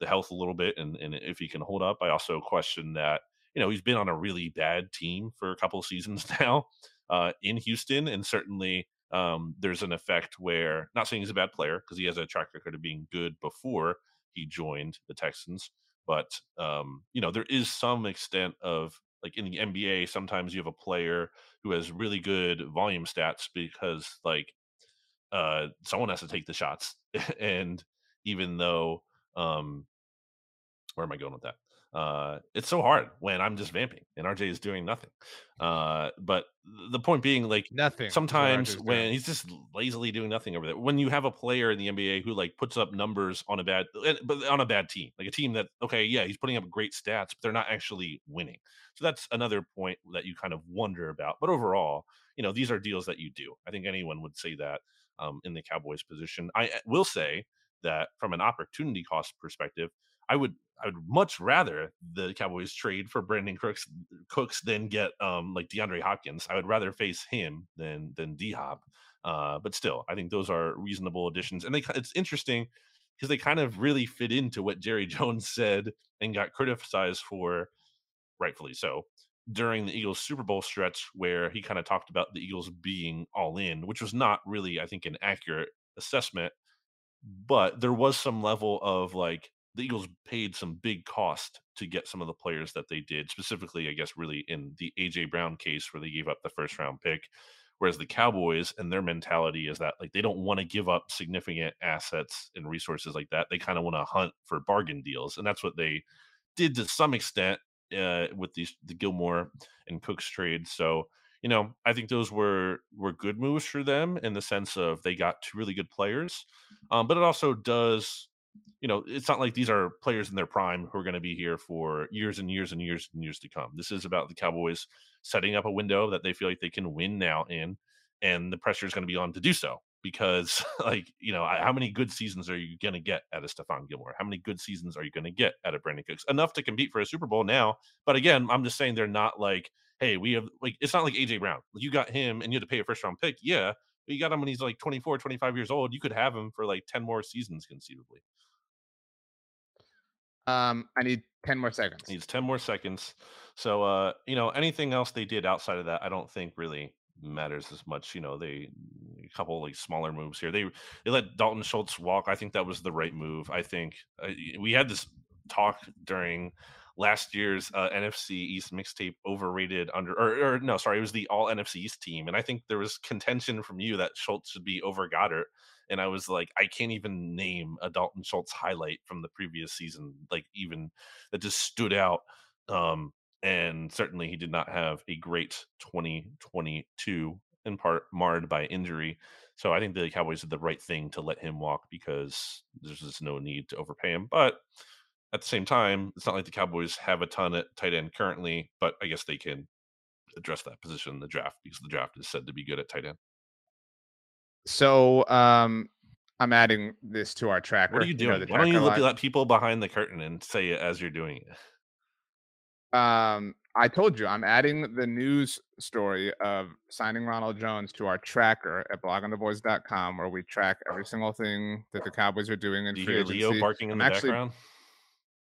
the health a little bit and, and if he can hold up. I also question that you know he's been on a really bad team for a couple of seasons now uh, in Houston, and certainly um, there's an effect where not saying he's a bad player because he has a track record of being good before he joined the Texans, but um, you know there is some extent of like in the NBA, sometimes you have a player who has really good volume stats because like uh, someone has to take the shots, and even though um, where am I going with that? Uh, it's so hard when I'm just vamping and RJ is doing nothing. Uh, but the point being, like nothing. Sometimes when he's just lazily doing nothing over there, when you have a player in the NBA who like puts up numbers on a bad, but on a bad team, like a team that okay, yeah, he's putting up great stats, but they're not actually winning. So that's another point that you kind of wonder about. But overall, you know, these are deals that you do. I think anyone would say that um, in the Cowboys position. I eh, will say that from an opportunity cost perspective, I would I would much rather the Cowboys trade for Brandin Cooks Cooks than get um like DeAndre Hopkins. I would rather face him than than D Hop. Uh, but still, I think those are reasonable additions, and they it's interesting because they kind of really fit into what Jerry Jones said and got criticized for, rightfully so, during the Eagles Super Bowl stretch, where he kind of talked about the Eagles being all in, which was not really, I think, an accurate assessment. But there was some level of like the Eagles paid some big cost to get some of the players that they did, specifically, I guess, really in the AJ Brown case where they gave up the first round pick. Whereas the Cowboys and their mentality is that like they don't want to give up significant assets and resources like that. They kind of want to hunt for bargain deals, and that's what they did to some extent uh, with these the Gilmore and Cooks trade. So you know, I think those were were good moves for them in the sense of they got two really good players, um, but it also does you know, it's not like these are players in their prime who are going to be here for years and years and years and years to come. This is about the Cowboys setting up a window that they feel like they can win now in, and the pressure is going to be on to do so because, like, you know, how many good seasons are you going to get out of Stephon Gilmore? How many good seasons are you going to get out of Brandin Cooks? Enough to compete for a Super Bowl now. But again, I'm just saying they're not like, hey, we have, like, it's not like AJ Brown. You got him and you had to pay a first round pick. Yeah. But you got him when he's like 24, 25 years old. You could have him for like 10 more seasons conceivably. Um, I need 10 more seconds. Needs 10 more seconds. So, uh, you know, anything else they did outside of that, I don't think really matters as much. You know, they a couple like smaller moves here. They they let Dalton Schultz walk. I think that was the right move. I think uh, we had this talk during last year's uh, NFC East mixtape overrated under or, or, no, sorry, it was the All NFC East team, and I think there was contention from you that Schultz should be over Goedert and I was like, I can't even name a Dalton Schultz highlight from the previous season, like even that just stood out. Um, and certainly he did not have a great 2022 in part marred by injury. So I think the Cowboys did the right thing to let him walk because there's just no need to overpay him. But at the same time, it's not like the Cowboys have a ton at tight end currently, but I guess they can address that position in the draft because the draft is said to be good at tight end. So um, I'm adding this to our tracker. What are you doing? You know, Why don't you look at people behind the curtain and say it as you're doing it? Um, I told you I'm adding the news story of signing Ronald Jones to our tracker at bloggingtheboys.com, where we track every single thing that the Cowboys are doing in Do you free hear agency. Leo barking in I'm the actually, background?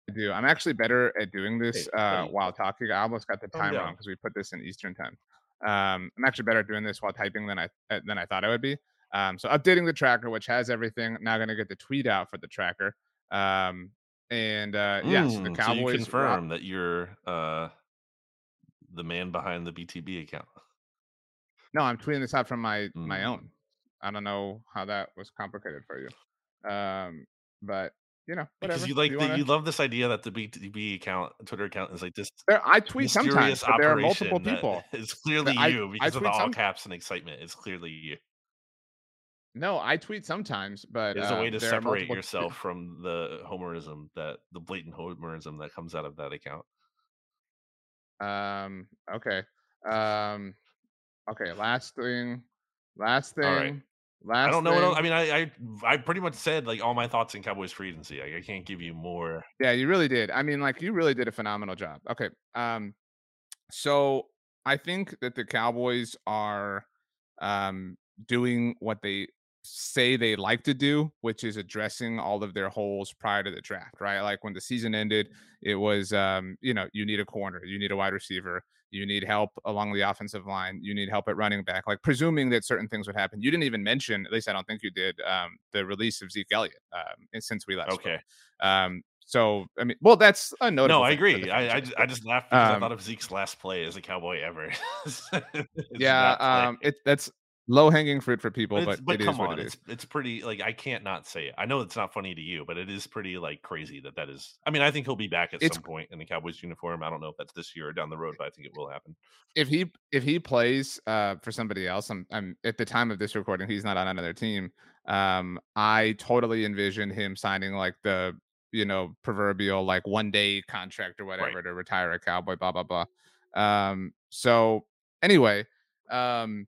I do. I'm actually better at doing this Hey, uh, buddy. while talking. I almost got the time wrong because we put this in Eastern time. Um, I'm actually better at doing this while typing than I than I thought I would be. Um, so updating the tracker, which has everything. Now going to get the tweet out for the tracker. Um, and uh, yes, the Mm, so you Cowboys. confirm that you're uh, the man behind the BTB account. No, I'm tweeting this out from my my Mm. own. I don't know how that was complicated for you. Um, but you know, whatever. Because you like you the, wanna- you love this idea that the BTB account, Twitter account, is like this there, I tweet sometimes, but there are multiple people. It's clearly I- you I because of the all some- caps and excitement. It's clearly you. No, I tweet sometimes, but There's a way uh, to separate yourself from the homerism that the blatant homerism that comes out of that account. Um. Okay. Um. Okay. Last thing. Last thing. All right. Last. I don't know. What else, I mean, I, I I pretty much said like all my thoughts in Cowboys free agency. I, I can't give you more. Yeah, you really did. I mean, like you really did a phenomenal job. Okay. Um so I think that the Cowboys are um doing what they say they like to do, which is addressing all of their holes prior to the draft, right? Like when the season ended, it was um, you know, you need a corner, you need a wide receiver, you need help along the offensive line, you need help at running back, like presuming that certain things would happen. You didn't even mention, at least I don't think you did, um, the release of Zeke Elliott um, since we left. Okay. Um, so I mean, well, that's a notable. No, I thing for the agree. I I, franchise, I just laughed because I Um, thought of Zeke's last play as a Cowboy ever. Yeah, um, it that's low hanging fruit for people, but, but, but come on, it's it's pretty like I can't not say it. I know it's not funny to you, but it is pretty like crazy that that is. I mean, I think he'll be back at it's, some point in the Cowboys uniform. I don't know if that's this year or down the road, but I think it will happen. If he if he plays uh, for somebody else, I'm, I'm at the time of this recording, he's not on another team. Um, I totally envision him signing like the you know proverbial like one day contract or whatever right. to retire a Cowboy. Blah blah blah. Um, so anyway, um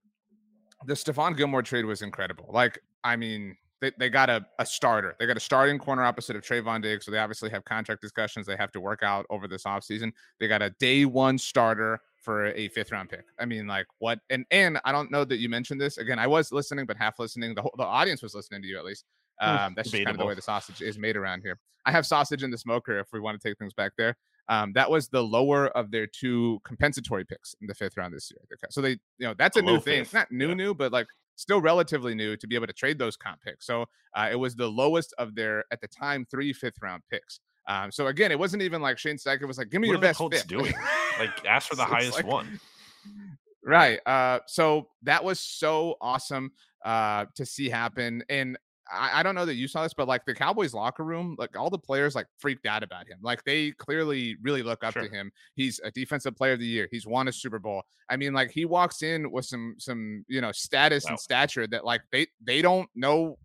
the Stephon Gilmore trade was incredible. Like, I mean, they, they got a, a starter. They got a starting corner opposite of Trevon Diggs. So they obviously have contract discussions they have to work out over this offseason. They got a day one starter for a fifth round pick. I mean, like what? And and I don't know that you mentioned this again. I was listening, but half listening. The whole, the audience was listening to you at least. Um, that's just kind of the way the sausage is made around here. I have sausage in the smoker if we want to take things back there. Um, that was the lower of their two compensatory picks in the fifth round this year. So they, you know, that's a, a new thing. It's not new, yeah. new, but like still relatively new to be able to trade those comp picks. So uh, it was the lowest of their at the time three fifth round picks. Um, so again, it wasn't even like Shane Steichen was like, "Give me what your best." Colts doing like ask for the highest like, one. Right. Uh, so that was so awesome uh, to see happen, and I, I, don't know that you saw this, but like the Cowboys locker room, like all the players like freaked out about him. Like they clearly really look up sure. to him. He's a defensive player of the year. He's won a Super Bowl. I mean, like he walks in with some some you know status wow. and stature that like they they don't know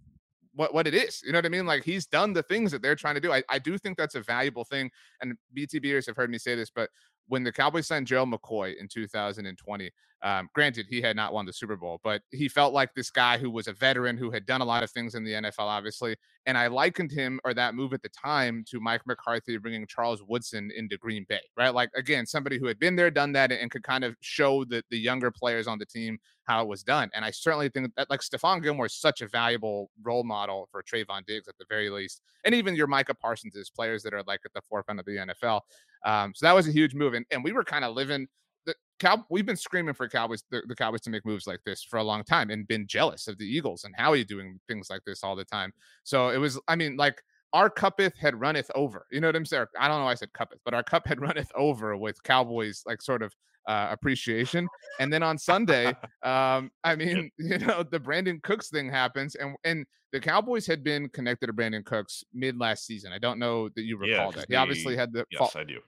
what what it is. You know what I mean? Like he's done the things that they're trying to do. I, I do think that's a valuable thing. And BT BTBers have heard me say this, but when the Cowboys signed Gerald McCoy in 2020, um, granted, he had not won the Super Bowl, but he felt like this guy who was a veteran who had done a lot of things in the NFL, obviously. And I likened him or that move at the time to Mike McCarthy bringing Charles Woodson into Green Bay, right? Like, again, somebody who had been there, done that, and could kind of show the, the younger players on the team how it was done. And I certainly think that, like, Stephon Gilmore is such a valuable role model for Trevon Diggs at the very least. And even your Micah Parsons is players that are like at the forefront of the NFL. Um, so that was a huge move. And, and we were kind of living Cow we've been screaming for Cowboys the, the, Cowboys to make moves like this for a long time and been jealous of the Eagles and Howie doing things like this all the time. So it was, I mean, like our cupeth had runneth over. You know what I'm saying? I don't know why I said cupeth, but our cup had runneth over with Cowboys like sort of uh, appreciation. And then on Sunday, um, I mean, you know, the Brandin Cooks thing happens, and and the Cowboys had been connected to Brandin Cooks mid last season. I don't know that you recall yeah, that. He obviously had the yes, I do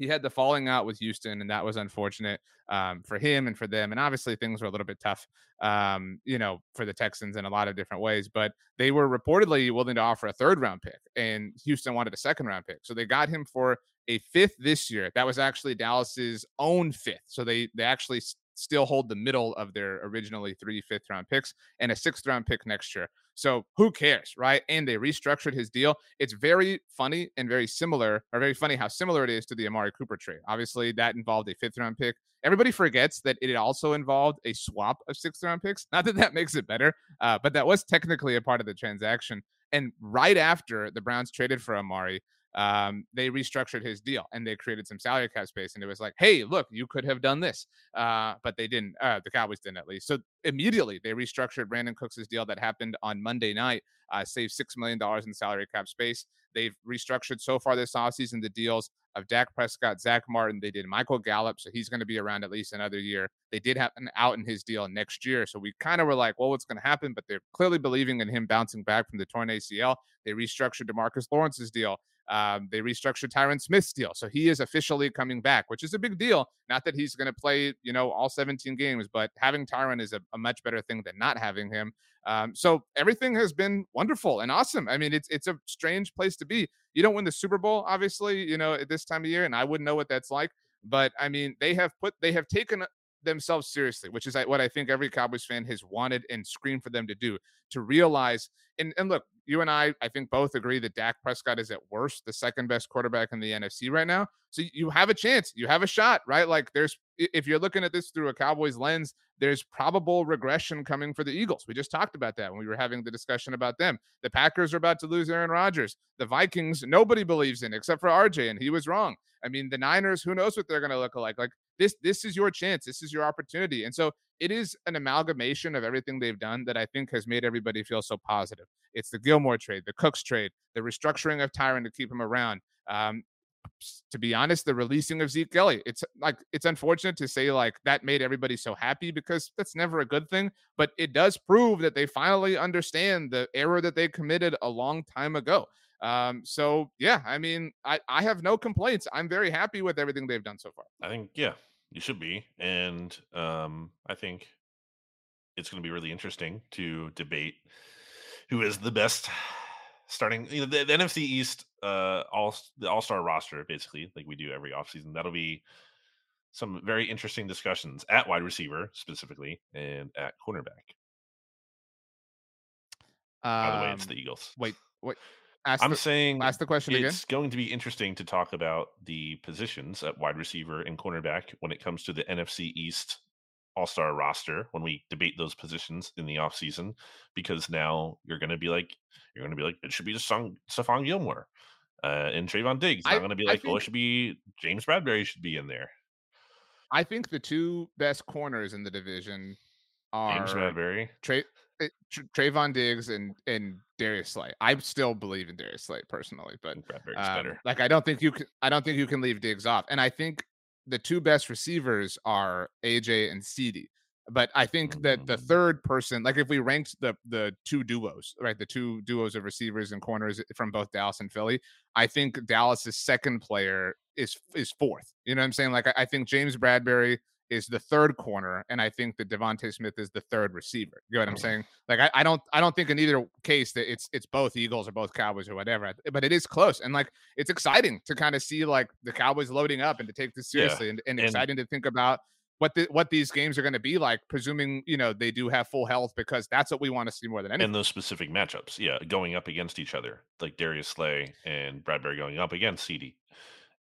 he had the falling out with Houston, and that was unfortunate um, for him and for them. And obviously, things were a little bit tough, um, you know, for the Texans in a lot of different ways. But they were reportedly willing to offer a third round pick, and Houston wanted a second round pick, so they got him for a fifth this year. That was actually Dallas's own fifth, so they they actually still hold the middle of their originally three fifth round picks and a sixth round pick next year. So who cares, right? And they restructured his deal. It's very funny and very similar, or very funny how similar it is to the Amari Cooper trade. Obviously, that involved a fifth round pick. Everybody forgets that it also involved a swap of sixth round picks. Not that that makes it better, uh, but that was technically a part of the transaction. And right after the Browns traded for Amari, um, they restructured his deal and they created some salary cap space. And it was like, hey, look, you could have done this, uh, but they didn't. Uh, the Cowboys didn't, at least. So immediately they restructured Brandin Cooks' deal that happened on Monday night, uh, saved six million dollars in salary cap space. They've restructured so far this offseason the deals of Dak Prescott, Zack Martin. They did Michael Gallup, so he's going to be around at least another year. They did have an out in his deal next year, so we kind of were like, well, what's going to happen? But they're clearly believing in him bouncing back from the torn ACL. They restructured Demarcus Lawrence's deal. Um, they restructured Tyron Smith's deal, so he is officially coming back, which is a big deal. Not that he's going to play, you know, all 17 games, but having Tyron is a, a much better thing than not having him. Um, so everything has been wonderful and awesome. I mean, it's it's a strange place to be. You don't win the Super Bowl, obviously, you know, at this time of year, and I wouldn't know what that's like. But I mean, they have put they have taken themselves seriously, which is what I think every Cowboys fan has wanted and screamed for them to do to realize. And, and look, you and I, I think both agree that Dak Prescott is at worst the second best quarterback in the NFC right now. So you have a chance, you have a shot, right? Like there's, if you're looking at this through a Cowboys lens, there's probable regression coming for the Eagles. We just talked about that when we were having the discussion about them. The Packers are about to lose Aaron Rodgers. The Vikings, nobody believes in except for RJ, and he was wrong. I mean, the Niners, who knows what they're going to look like? Like this, this is your chance. This is your opportunity. And so it is an amalgamation of everything they've done that I think has made everybody feel so positive. It's the Gilmore trade, the Cooks trade, the restructuring of Tyron to keep him around. Um, to be honest, the releasing of Zeke Elliott. It's like it's unfortunate to say like that made everybody so happy because that's never a good thing, but it does prove that they finally understand the error that they committed a long time ago. Um, so yeah, I mean, I, I have no complaints. I'm very happy with everything they've done so far. I think yeah, you should be, and um, I think it's going to be really interesting to debate who is the best starting you know the, the NFC East uh all the all-star roster basically like we do every offseason. That'll be some very interesting discussions at wide receiver specifically and at cornerback. By the way, it's the Um, Eagles. wait, wait. Ask I'm the saying ask the question again. it's going to be interesting to talk about the positions at wide receiver and cornerback when it comes to the NFC East All Star roster when we debate those positions in the offseason, because now you're going to be like, you're going to be like, it should be Stephon, Gilmore uh, and Trevon Diggs. I'm going to be like, well, it should be James Bradberry should be in there. I think the two best corners in the division are James Bradberry. Tra- Tr- Trevon Diggs and and Darius Slay. I still believe in Darius Slay personally, but um, like I don't think you can. I don't think you can leave Diggs off. And I think the two best receivers are AJ and CD. But I think that the Mm, third person, like if we ranked the the two duos, right, the two duos of receivers and corners from both Dallas and Philly, I think Dallas's second player is is fourth. You know what I'm saying? Like I, I think James Bradberry is the third corner, and I think that DeVonta Smith is the third receiver. You know what I'm saying? Like I, I don't I don't think in either case that it's it's both Eagles or both Cowboys or whatever, but it is close and like it's exciting to kind of see like the Cowboys loading up and to take this yeah. seriously and, and And exciting to think about what the what these games are going to be like, presuming you know they do have full health because that's what we want to see more than anything. and those specific matchups, yeah, going up against each other, like Darius Slay and Bradberry going up against CD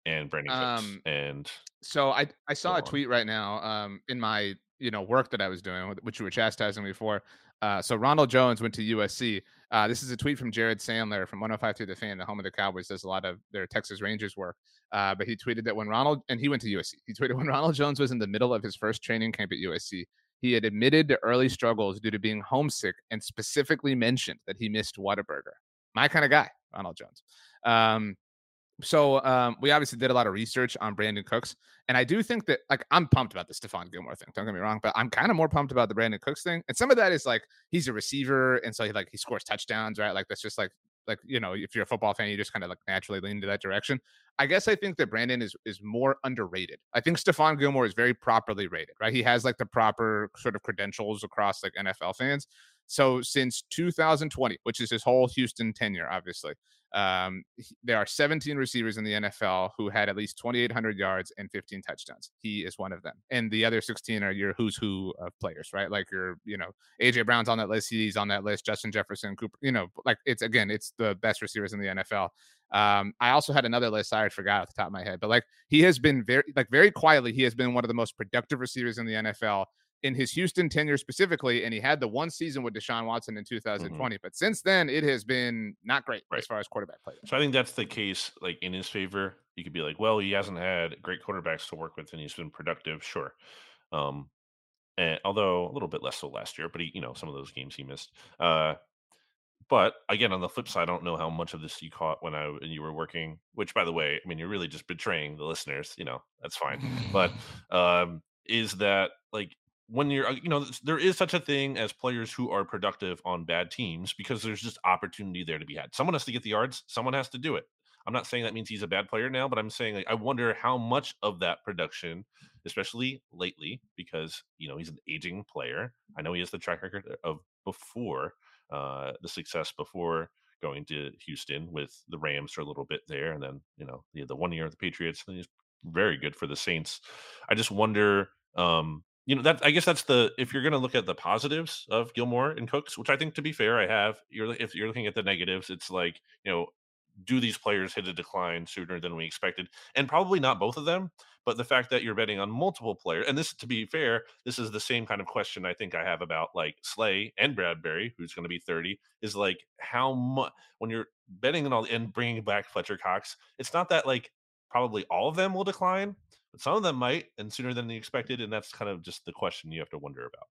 and Brandin Cooks Um, and so I I saw a on. tweet right now um in my you know work that I was doing, which you were chastising me for. Uh, so Ronald Jones went to USC. Uh, this is a tweet from Jared Sandler from 105 to the fan, the home of the Cowboys, does a lot of their Texas Rangers work. Uh, but he tweeted that when Ronald and he went to USC, he tweeted when Ronald Jones was in the middle of his first training camp at USC, he had admitted to early struggles due to being homesick and specifically mentioned that he missed Whataburger. My kind of guy, Ronald Jones. Um, so um, we obviously did a lot of research on Brandin Cooks, and I do think that like I'm pumped about the Stephon Gilmore thing. Don't get me wrong, but I'm kind of more pumped about the Brandin Cooks thing. And some of that is like he's a receiver, and so he like he scores touchdowns, right? Like that's just like like you know if you're a football fan, you just kind of like naturally lean to that direction. I guess I think that Brandin is is more underrated. I think Stephon Gilmore is very properly rated, right? He has like the proper sort of credentials across like NFL fans. So since 2020, which is his whole Houston tenure, obviously, um, there are 17 receivers in the NFL who had at least 2,800 yards and 15 touchdowns. He is one of them, and the other 16 are your who's who of players, right? Like your, you know, AJ Brown's on that list. He's on that list. Justin Jefferson, Cooper. You know, like it's again, it's the best receivers in the NFL. Um, I also had another list. I forgot off the top of my head, but like he has been very, like very quietly, he has been one of the most productive receivers in the NFL in his Houston tenure specifically, and he had the one season with Deshaun Watson in 2020. But since then, it has been not great Right. as far as quarterback play. So I think that's the case, like in his favor. You could be like, well, he hasn't had great quarterbacks to work with, and he's been productive, sure. Um, and although a little bit less so last year, but he, you know, some of those games he missed. Uh, but again, on the flip side, I don't know how much of this you caught when I when you were working. Which, by the way, I mean you're really just betraying the listeners. You know, that's fine. But um, is that like when you're, uh, you know, there is such a thing as players who are productive on bad teams because there's just opportunity there to be had. Someone has to get the yards. Someone has to do it. I'm not saying that means he's a bad player now, but I'm saying like I wonder how much of that production, especially lately, because you know he's an aging player. I know he has the track record of before uh, the success before going to Houston with the Rams for a little bit there, and then you know the, the one year of the Patriots. And he's very good for the Saints. I just wonder, um, you know, that I guess that's the if you're going to look at the positives of Gilmore and Cooks, which I think to be fair, I have. You're if you're looking at the negatives, it's like you know. Do these players hit a decline sooner than we expected? And probably not both of them, but the fact that you're betting on multiple players, and this, to be fair, this is the same kind of question I think I have about like Slay and Bradberry, who's going to be 30, is like how much when you're betting on all and bringing back Fletcher Cox, it's not that like probably all of them will decline, but some of them might, and sooner than they expected, and that's kind of just the question you have to wonder about.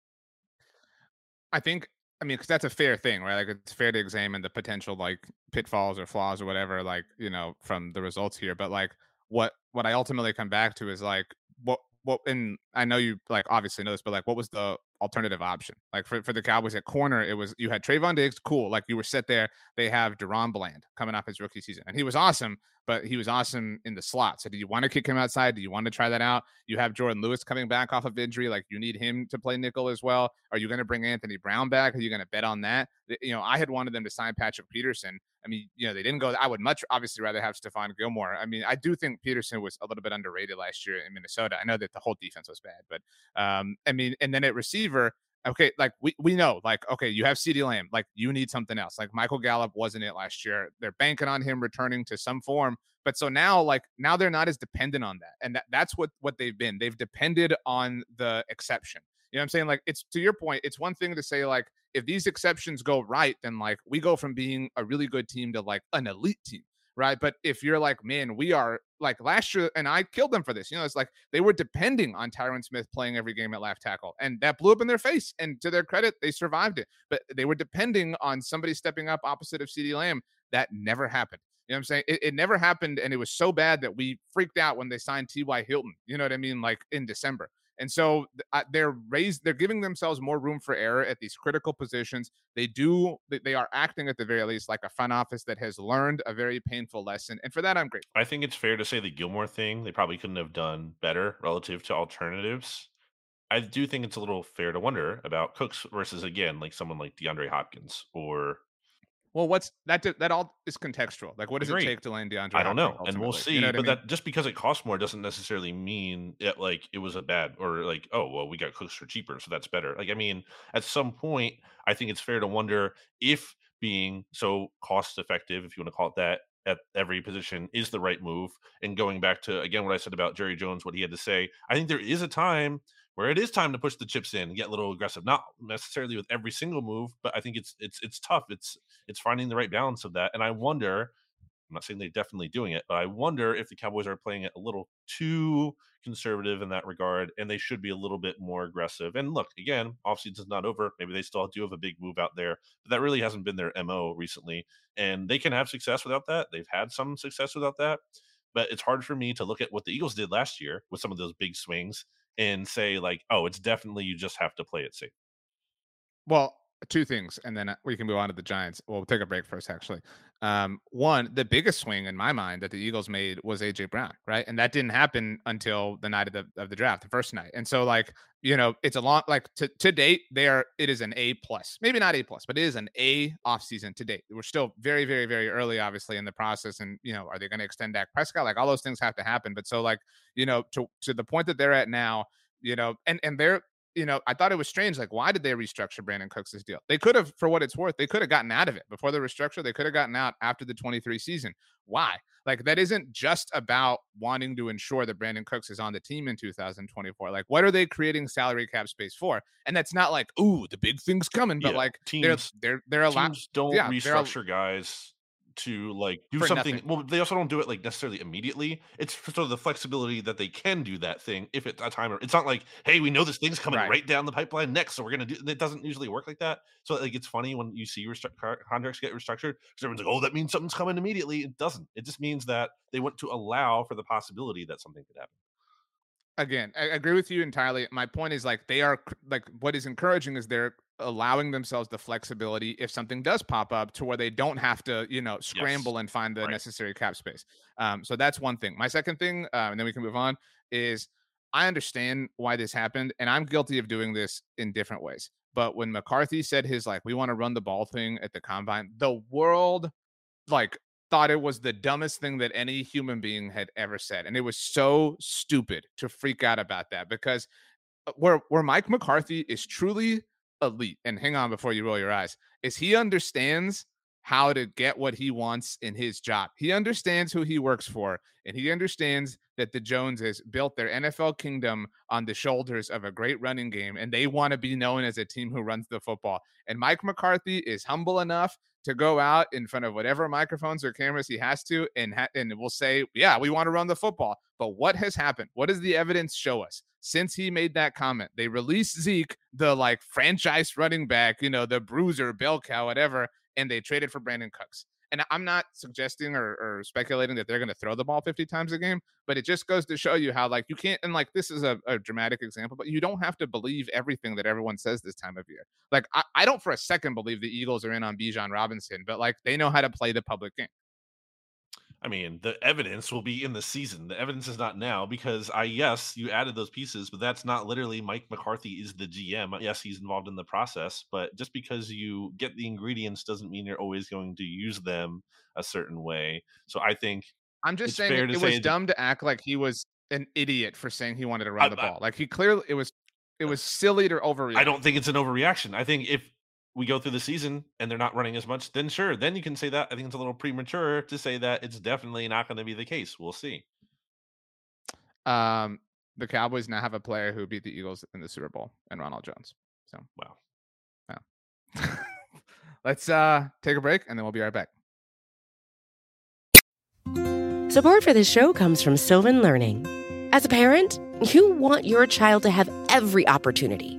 I think I mean, because that's a fair thing, right? Like it's fair to examine the potential like pitfalls or flaws or whatever, like, you know, from the results here. But like what what I ultimately come back to is like what what and I know you like obviously know this, but like what was the alternative option? Like for, for the Cowboys at corner, it was you had Trevon Diggs, cool. Like you were set there. They have DaRon Bland coming off his rookie season. And he was awesome, but he was awesome in the slot. So do you want to kick him outside? Do you want to try that out? You have Jourdan Lewis coming back off of injury. Like you need him to play nickel as well. Are you going to bring Anthony Brown back? Are you going to bet on that? You know, I had wanted them to sign Patrick Peterson. I mean, you know, they didn't go. I would much obviously rather have Stephon Gilmore. I mean, I do think Peterson was a little bit underrated last year in Minnesota. I know that the whole defense was bad, but um, I mean, and then at receiver, okay, like we, we know, like, okay, you have CD Lamb, like you need something else. Like Michael Gallup wasn't it last year. They're banking on him returning to some form. But so now, like now they're not as dependent on that. And that, that's what what they've been. They've depended on the exception. You know what I'm saying? Like it's to your point, it's one thing to say, like, if these exceptions go right, then like we go from being a really good team to like an elite team right? But if you're like, man, we are like last year, and I killed them for this. You know, it's like they were depending on Tyron Smith playing every game at left tackle, and that blew up in their face. And to their credit, they survived it. But they were depending on somebody stepping up opposite of CD Lamb. That never happened. You know what I'm saying? It, it never happened, and it was so bad that we freaked out when they signed T.Y. Hilton. You know what I mean? Like in December. And so they're raised, they're giving themselves more room for error at these critical positions. They do, they are acting at the very least like a front office that has learned a very painful lesson. And for that, I'm grateful. I think it's fair to say the Gilmore thing, they probably couldn't have done better relative to alternatives. I do think it's a little fair to wonder about Cooks versus, again, like someone like DeAndre Hopkins or well, what's that? That all is contextual. Like, what does Agreed. it take to land DeAndre? I don't know, and we'll see. You know but I mean? that just because it costs more doesn't necessarily mean it like it was a bad or like oh well we got cooks for cheaper, so that's better. Like I mean, at some point, I think it's fair to wonder if being so cost effective, if you want to call it that, at every position is the right move. And going back to again what I said about Jerry Jones, what he had to say, I think there is a time where it is time to push the chips in and get a little aggressive. Not necessarily with every single move, but I think it's it's it's tough. It's it's finding the right balance of that. And I wonder, I'm not saying they're definitely doing it, but I wonder if the Cowboys are playing it a little too conservative in that regard, and they should be a little bit more aggressive. And look, again, offseason's not over. Maybe they still do have a big move out there, but that really hasn't been their MO recently. And they can have success without that. They've had some success without that. But it's hard for me to look at what the Eagles did last year with some of those big swings and say like, oh, it's definitely you just have to play it safe. Well, two things, and then uh, we can move on to the Giants. We'll take a break first, actually. Um, one, the biggest swing in my mind that the Eagles made was AJ Brown, right? And that didn't happen until the night of the of the draft, the first night. And so, like, you know, it's a long like to, to date, they are it is an A plus, maybe not A plus, but it is an A off season to date. We're still very, very, very early, obviously, in the process. And you know, are they going to extend Dak Prescott? Like all those things have to happen. But so, like, you know, to to the point that they're at now, you know, and and they're you know, I thought it was strange. Like, why did they restructure Brandin Cooks' deal? They could have, for what it's worth, they could have gotten out of it before the restructure. They could have gotten out after the 23 season. Why? Like, that isn't just about wanting to ensure that Brandin Cooks is on the team in 2024. Like, what are they creating salary cap space for? And that's not like, ooh, the big thing's coming, but yeah, like teams, they're they're they're a lot. Don't yeah, restructure guys to like do For something. Nothing. Well, they also don't do it like necessarily immediately. It's sort of the flexibility that they can do that thing if it's a timer. It's not like, hey, we know this thing's coming right, right down the pipeline next, so we're gonna do. It doesn't usually work like that. So like, it's funny when you see restru- contracts get restructured because everyone's like, oh, that means something's coming immediately. It doesn't. It just means that they want to allow for the possibility that something could happen again i agree with you entirely my point is like they are like what is encouraging is they're allowing themselves the flexibility if something does pop up to where they don't have to you know scramble yes. and find the right. necessary cap space um, so that's one thing my second thing uh, and then we can move on is i understand why this happened and i'm guilty of doing this in different ways but when mccarthy said his like we want to run the ball thing at the combine the world like thought it was the dumbest thing that any human being had ever said and it was so stupid to freak out about that because uh, where where mike mccarthy is truly elite, and hang on before you roll your eyes, is he understands how to get what he wants in his job. He understands who he works for, and he understands that the Joneses built their NFL kingdom on the shoulders of a great running game, and they want to be known as a team who runs the football. And Mike McCarthy is humble enough to go out in front of whatever microphones or cameras he has to, and ha- and will say, "Yeah, we want to run the football." But what has happened? What does the evidence show us? Since he made that comment, they released Zeke, the like franchise running back, you know, the bruiser, bell cow, whatever, and they traded for Brandin Cooks. And I'm not suggesting or, or speculating that they're going to throw the ball 50 times a game, but it just goes to show you how like you can't. And like this is a, a dramatic example, but you don't have to believe everything that everyone says this time of year. Like I, I don't for a second believe the Eagles are in on Bijan Robinson, but like they know how to play the public game. I mean, the evidence will be in the season. The evidence is not now because I yes, you added those pieces, but that's not literally Mike McCarthy is the GM. Yes, he's involved in the process, but just because you get the ingredients doesn't mean you're always going to use them a certain way. So I think I'm just saying it, it was dumb to act like he was an idiot for saying he wanted to run I, the ball. I, like he clearly it was it uh, was silly to overreact. I don't think it's an overreaction. I think if we go through the season and they're not running as much, then sure, then you can say that. I think it's a little premature to say that it's definitely not going to be the case. We'll see. Um, the Cowboys now have a player who beat the Eagles in the Super Bowl and Ronald Jones. So wow. Yeah. Let's uh take a break and then we'll be right back. Support for this show comes from Sylvan Learning. As a parent, you want your child to have every opportunity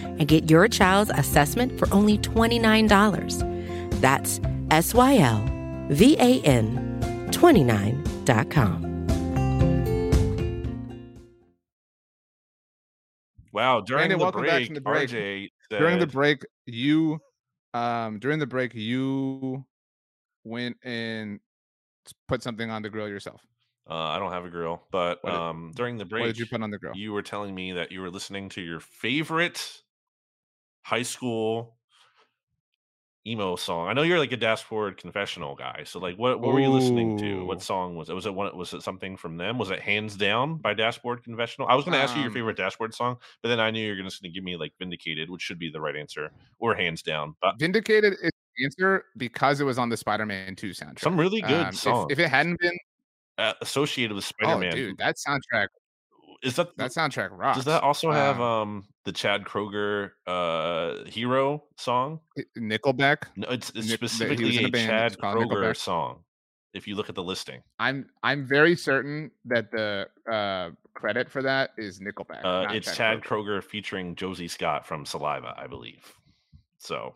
and get your child's assessment for only $29. That's S Y L VAN29.com. Wow, during Brandon, the break, the break. RJ said, during the break, you um during the break you went and put something on the grill yourself. Uh, I don't have a grill, but did, um during the break, what did you put on the grill? You were telling me that you were listening to your favorite high school emo song. I know you're like a dashboard confessional guy. So like what, what were you listening to? What song was it? Was it one was it something from them? Was it hands down by dashboard confessional? I was gonna ask um, you your um favorite dashboard song, but then I knew you were gonna give me like vindicated, which should be the right answer, or hands down. But vindicated is the answer because it was on the Spider-Man 2 soundtrack. Some really good um, songs. If, if, it hadn't been uh, associated with Spider-Man. Oh, dude, that soundtrack is that that soundtrack rocks. Does that also have um, um the Chad Kroeger uh hero song? Nickelback? No, it's, it's Nick, specifically a, a Chad Kroeger Nickelback. song. If you look at the listing, I'm I'm very certain that the uh credit for that is Nickelback. Uh, it's Chad, Chad Kroeger. Kroeger featuring Josey Scott from Saliva, I believe. So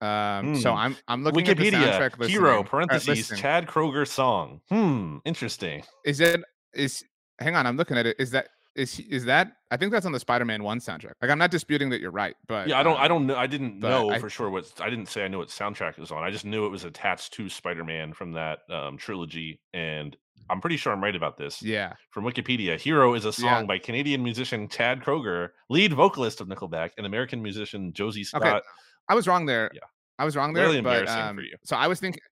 um, mm. so hmm. I'm I'm looking Wikipedia, at the soundtrack hero uh, parentheses Chad Kroeger song. Hmm, interesting. Is it is hang on, I'm looking at it. Is that is is that I think that's on the Spider-Man one soundtrack. Like I'm not disputing that you're right, but yeah, I don't um, I don't know I didn't know I, for sure what I didn't say I knew what soundtrack it was on. I just knew it was attached to Spider-Man from that um, trilogy, and I'm pretty sure I'm right about this. Yeah, from Wikipedia, "Hero" is a song yeah. by Canadian musician Chad Kroeger, lead vocalist of Nickelback, and American musician Josey Scott. Okay. I was wrong there. Yeah, I was wrong there. Really but, um, So I was thinking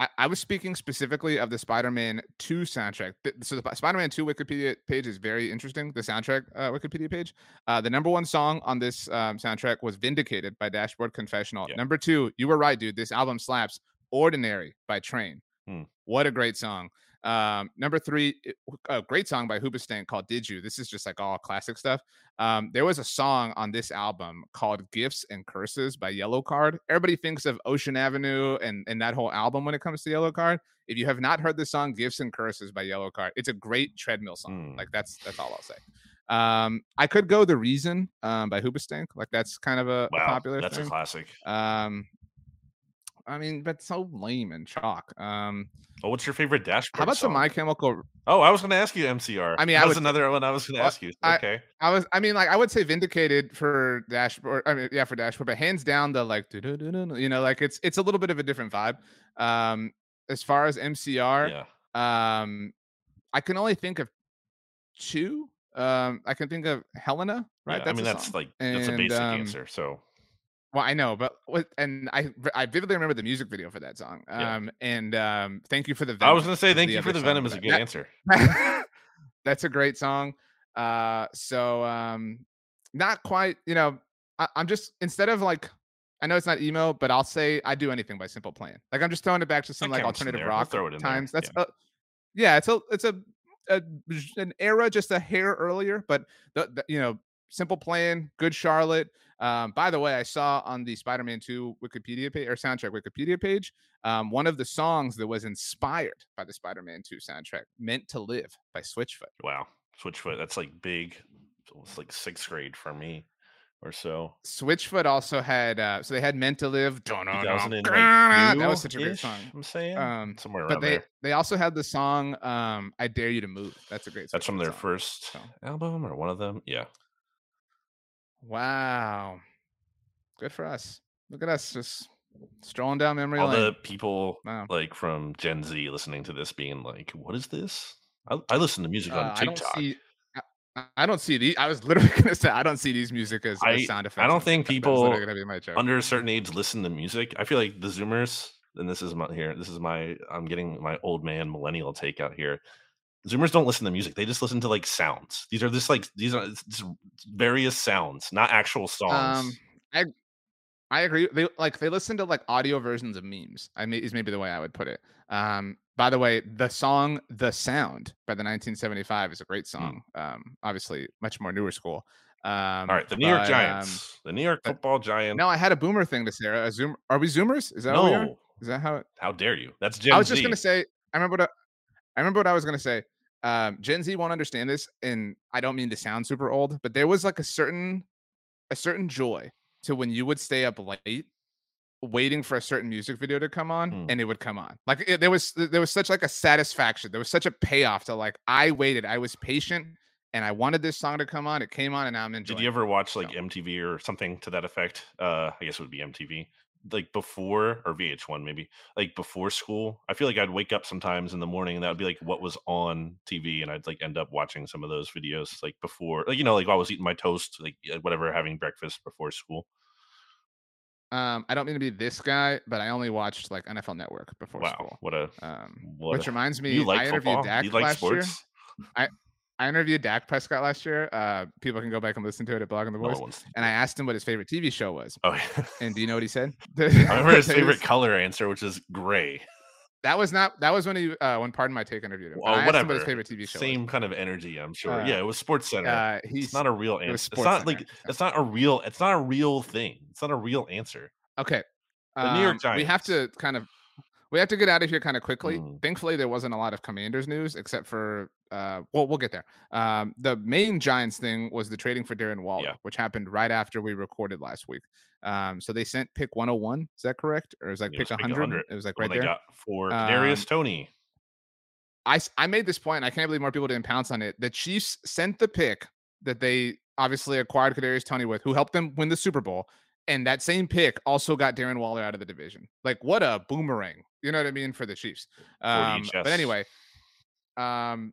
I, I was speaking specifically of the Spider-Man 2 soundtrack. So the Spider-Man 2 Wikipedia page is very interesting. The soundtrack uh, Wikipedia page. Uh, the number one song on this um, soundtrack was "Vindicated" by Dashboard Confessional. Yeah. Number two, you were right, dude. This album slaps. "Ordinary" by Train. Hmm. What a great song. Um, number three, a great song by Hoobastank called "Did You." This is just like all classic stuff. Um, there was a song on this album called "Gifts and Curses" by Yellowcard. Everybody thinks of Ocean Avenue and and that whole album when it comes to Yellowcard. If you have not heard the song "Gifts and Curses" by Yellowcard, it's a great treadmill song. Mm. Like that's that's all I'll say. Um, I could go "The Reason" um, by Hoobastank. Like that's kind of a, wow, a popular. That's thing. a classic. Um, I mean, but so lame and chalk. Um, oh, what's your favorite dashboard? How about song? the My Chemical? Oh, I was going to ask you MCR. I mean, that I was another one I was going to ask you. Okay, I, I, was. I mean, like I would say Vindicated for dashboard. I mean, yeah, for dashboard, but hands down the like, you know, like it's it's a little bit of a different vibe. Um, as far as MCR, yeah. um, I can only think of two Um, I can think of Helena, right? Yeah, I mean that's song. like that's a basic um, answer. So Well, I know, but what? And I I vividly remember the music video for that song. Yeah. Um, and um, thank you for the. I was gonna say thank you for the venom is a good That- answer. That's a great song. Uh, so um, not quite. You know, I, I'm just instead of like, I know it's not emo, but I'll say I do anything by Simple Plan. Like I'm just throwing it back to some like alternative. We'll rock throw it in there, times. That's yeah. a, yeah, it's a it's a, a an era just a hair earlier, but the, the you know Simple Plan, Good Charlotte. Um, by the way, I saw on the Spider-Man 2 Wikipedia page or soundtrack Wikipedia page, um, one of the songs that was inspired by the Spider-Man 2 soundtrack, "Meant to Live" by Switchfoot. Wow, Switchfoot. That's like big. It's like sixth grade for me or so. Switchfoot also had uh, so they had "Meant to Live." Don't know. That was such a great song. I'm saying Um, somewhere But around they there. they also had the song um, "I Dare You to Move." That's a great. Song. That's from their song. first so. album or one of them. Yeah. Wow, good for us. Look at us just strolling down memory All lane. the people Wow. like from Gen Z listening to this being like, "What is this?" I, I listen to music Uh, on I don't TikTok. see. I- don't see these. I was literally gonna say I don't see these music as, as I- sound effects. I don't think TikTok. People gonna be my joke. under a certain age listen to music. I feel like the Zoomers, and this is my here. This is my. I'm getting my old man millennial take out here. Zoomers don't listen to music; they just listen to like sounds. These are just like these are just various sounds, not actual songs. Um, I I agree. They like they listen to like audio versions of memes. I mean, is maybe the way I would put it. Um, by the way, the song "The Sound" by the 1975 is a great song. Um, obviously much more newer school. Um, All right, the New York but, um, Giants, the New York Football Giants. no, I had a boomer thing to say. A zoom? Are we zoomers? Is that what we are? no, Is that how? It, how dare you? That's Gen I was Z. just gonna say. I remember what. I, remember what I was gonna say. Um, Gen Z won't understand this, and I don't mean to sound super old, but there was like a certain, a certain joy to when you would stay up late, waiting for a certain music video to come on, Hmm. and it would come on. Like it, there was, there was such like a satisfaction. There was such a payoff to like I waited, I was patient, and I wanted this song to come on. It came on, and now I'm enjoying. Did you ever watch like So- MTV or something to that effect? Uh, I guess it would be MTV. Like before or VH1 maybe. Like before school, I feel like I'd wake up sometimes in the morning and that would be like what was on TV, and I'd like end up watching some of those videos like before, like you know, like while I was eating my toast, like whatever, having breakfast before school. Um, I don't mean to be this guy, but I only watched like NFL Network before Wow, school. what a Um, what which a- reminds me, you like I interviewed football? Dak you like last sports? year. I interviewed Dak Prescott last year. Uh, people can go back and listen to it at Blogging the Boys. And I asked him what his favorite TV show was. Oh, yeah. And do you know what he said? I remember his favorite color answer, which is gray. That was not. That was when he. Uh, when Pardon My Take interviewed him. Oh, I asked him what whatever. his favorite TV show Same kind of energy, I'm sure. Uh, yeah, it was Sports. Center. Uh, he's it's not a real it was answer. It's not Center, like it's not a real. It's not a real thing. It's not a real answer. okay. The New York um, We have to kind of. We have to get out of here kind of quickly. Mm. Thankfully, there wasn't a lot of Commanders news except for. Uh, well, we'll get there. Um, the main Giants thing was the trading for Darren Waller, which happened right after we recorded last week. Um, so they sent pick 101. Is that correct? Or is that It pick 100? 100, It was like right they there. got for Darius Um, Toney. I made this point. I can't believe more people didn't pounce on it. The Chiefs sent the pick that they obviously acquired Kadarius Toney with, who helped them win the Super Bowl, and that same pick also got Darren Waller out of the division. Like what a boomerang! You know what I mean for the Chiefs. Um, but anyway, um,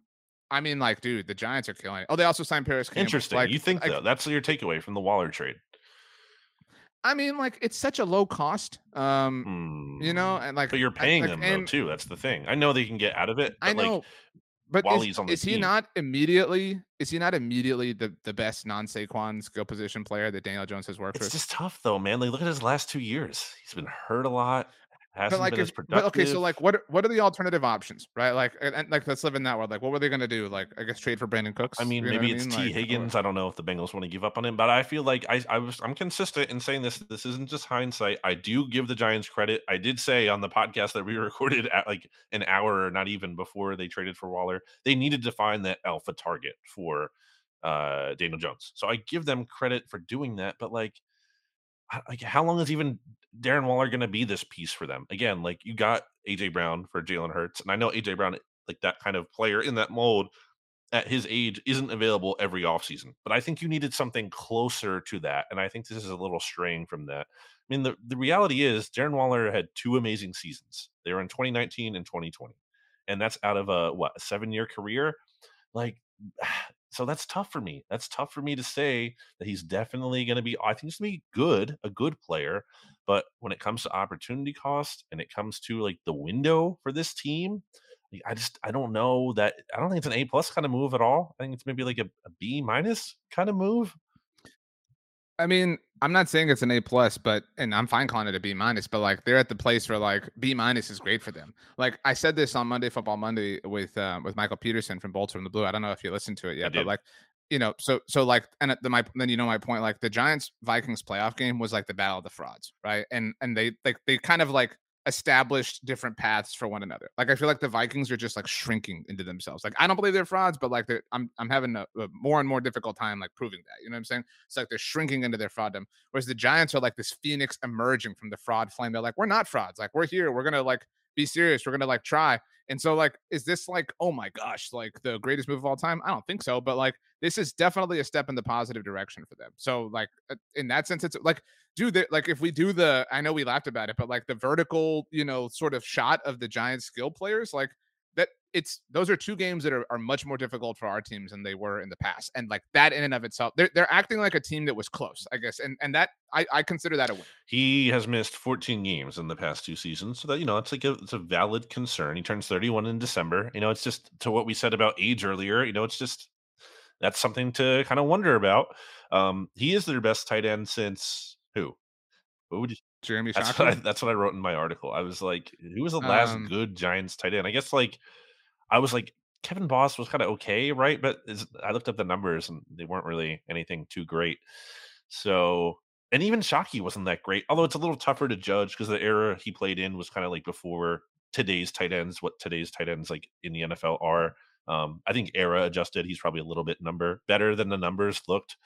I mean, like, dude, the Giants are killing it. Oh, they also signed Parris. Campbell. Interesting. Like, you think like, though? That's your takeaway from the Waller trade. I mean, like, it's such a low cost. Um, you know, Hmm. and like, but you're I- paying like, them though too. That's the thing. I know they can get out of it. But I know. Like, but while is, he's on the is he not immediately? Is he not immediately the, the best non Saquon skill position player that Daniel Jones has worked it's with? It's just tough though, man. Like look at his last two years. He's been hurt a lot. Hasn't but like, if, but okay, so like, what are- what are the alternative options, right? Like, and, and, like, let's live in that world. Like, what were they gonna do? Like, I guess trade for Brandin Cooks. I mean, You know maybe it's mean? T. Like, or- Higgins. I don't know if the Bengals want to give up on him, but I feel like I, I was I'm consistent in saying this. This isn't just hindsight. I do give the Giants credit. I did say on the podcast that we recorded at like an hour or not even before they traded for Waller, they needed to find that alpha target for uh Daniel Jones. So I give them credit for doing that, but like like how long is even Darren Waller going to be this piece for them? Again, like you got AJ Brown for Jalen Hurts, and I know AJ Brown, like that kind of player in that mold at his age, isn't available every offseason. But I think you needed something closer to that, and I think this is a little straying from that. I mean, the, the reality is Darren Waller had two amazing seasons. They were in 2019 and 2020, and that's out of a what a seven year career. Like so that's tough for me. That's tough for me to say that he's definitely going to be. I think he's going to be good, a good player. But when it comes to opportunity cost and it comes to like the window for this team, I just I don't know that I don't think it's an A plus kind of move at all. I think it's maybe like a, a B minus kind of move. I mean, I'm not saying it's an A plus, but and I'm fine calling it a B minus, but like they're at the place where like B minus is great for them. Like I said this on Monday Football Monday with uh, with Michael Peterson from Bolts from the Blue. I don't know if you listened to it yet, but like you know, so so like and the my then you know my point, like the Giants Vikings playoff game was like the battle of the frauds, right? And and they like they kind of like established different paths for one another. Like I feel like the Vikings are just like shrinking into themselves. Like I don't believe they're frauds, but like they're, I'm I'm having a, a, more and more difficult time like proving that. You know what I'm saying? It's like they're shrinking into their frauddom. Whereas the Giants are like this phoenix emerging from the fraud flame. They're like, we're not frauds. Like we're here. We're gonna like be serious. We're gonna like try. And so like, is this like, oh my gosh, like the greatest move of all time? I don't think so. But like, this is definitely a step in the positive direction for them. So like, uh, in that sense, it's like do like if we do the I know we laughed about it, but like the vertical, you know, sort of shot of the Giants skill players, like that it's those are two games that are, are much more difficult for our teams than they were in the past. And like that in and of itself, they're they're acting like a team that was close, I guess. And and that I, I consider that a win. He has missed 14 games in the past two seasons. So that you know, it's like a it's a valid concern. He turns 31 in December. You know, it's just to what we said about age earlier, you know, it's just that's something to kind of wonder about. Um, he is their best tight end since who? What would you? Jeremy that's what, I, that's what I wrote in my article. I was like, who was the last um, good Giants tight end? I guess like I was like Kevin Boss was kind of okay, right? But I looked up the numbers and they weren't really anything too great. So and even Shockey wasn't that great. Although it's a little tougher to judge because the era he played in was kind of like before today's tight ends, what today's tight ends like in the NFL are. Um, I think era adjusted, he's probably a little bit number better than the numbers looked.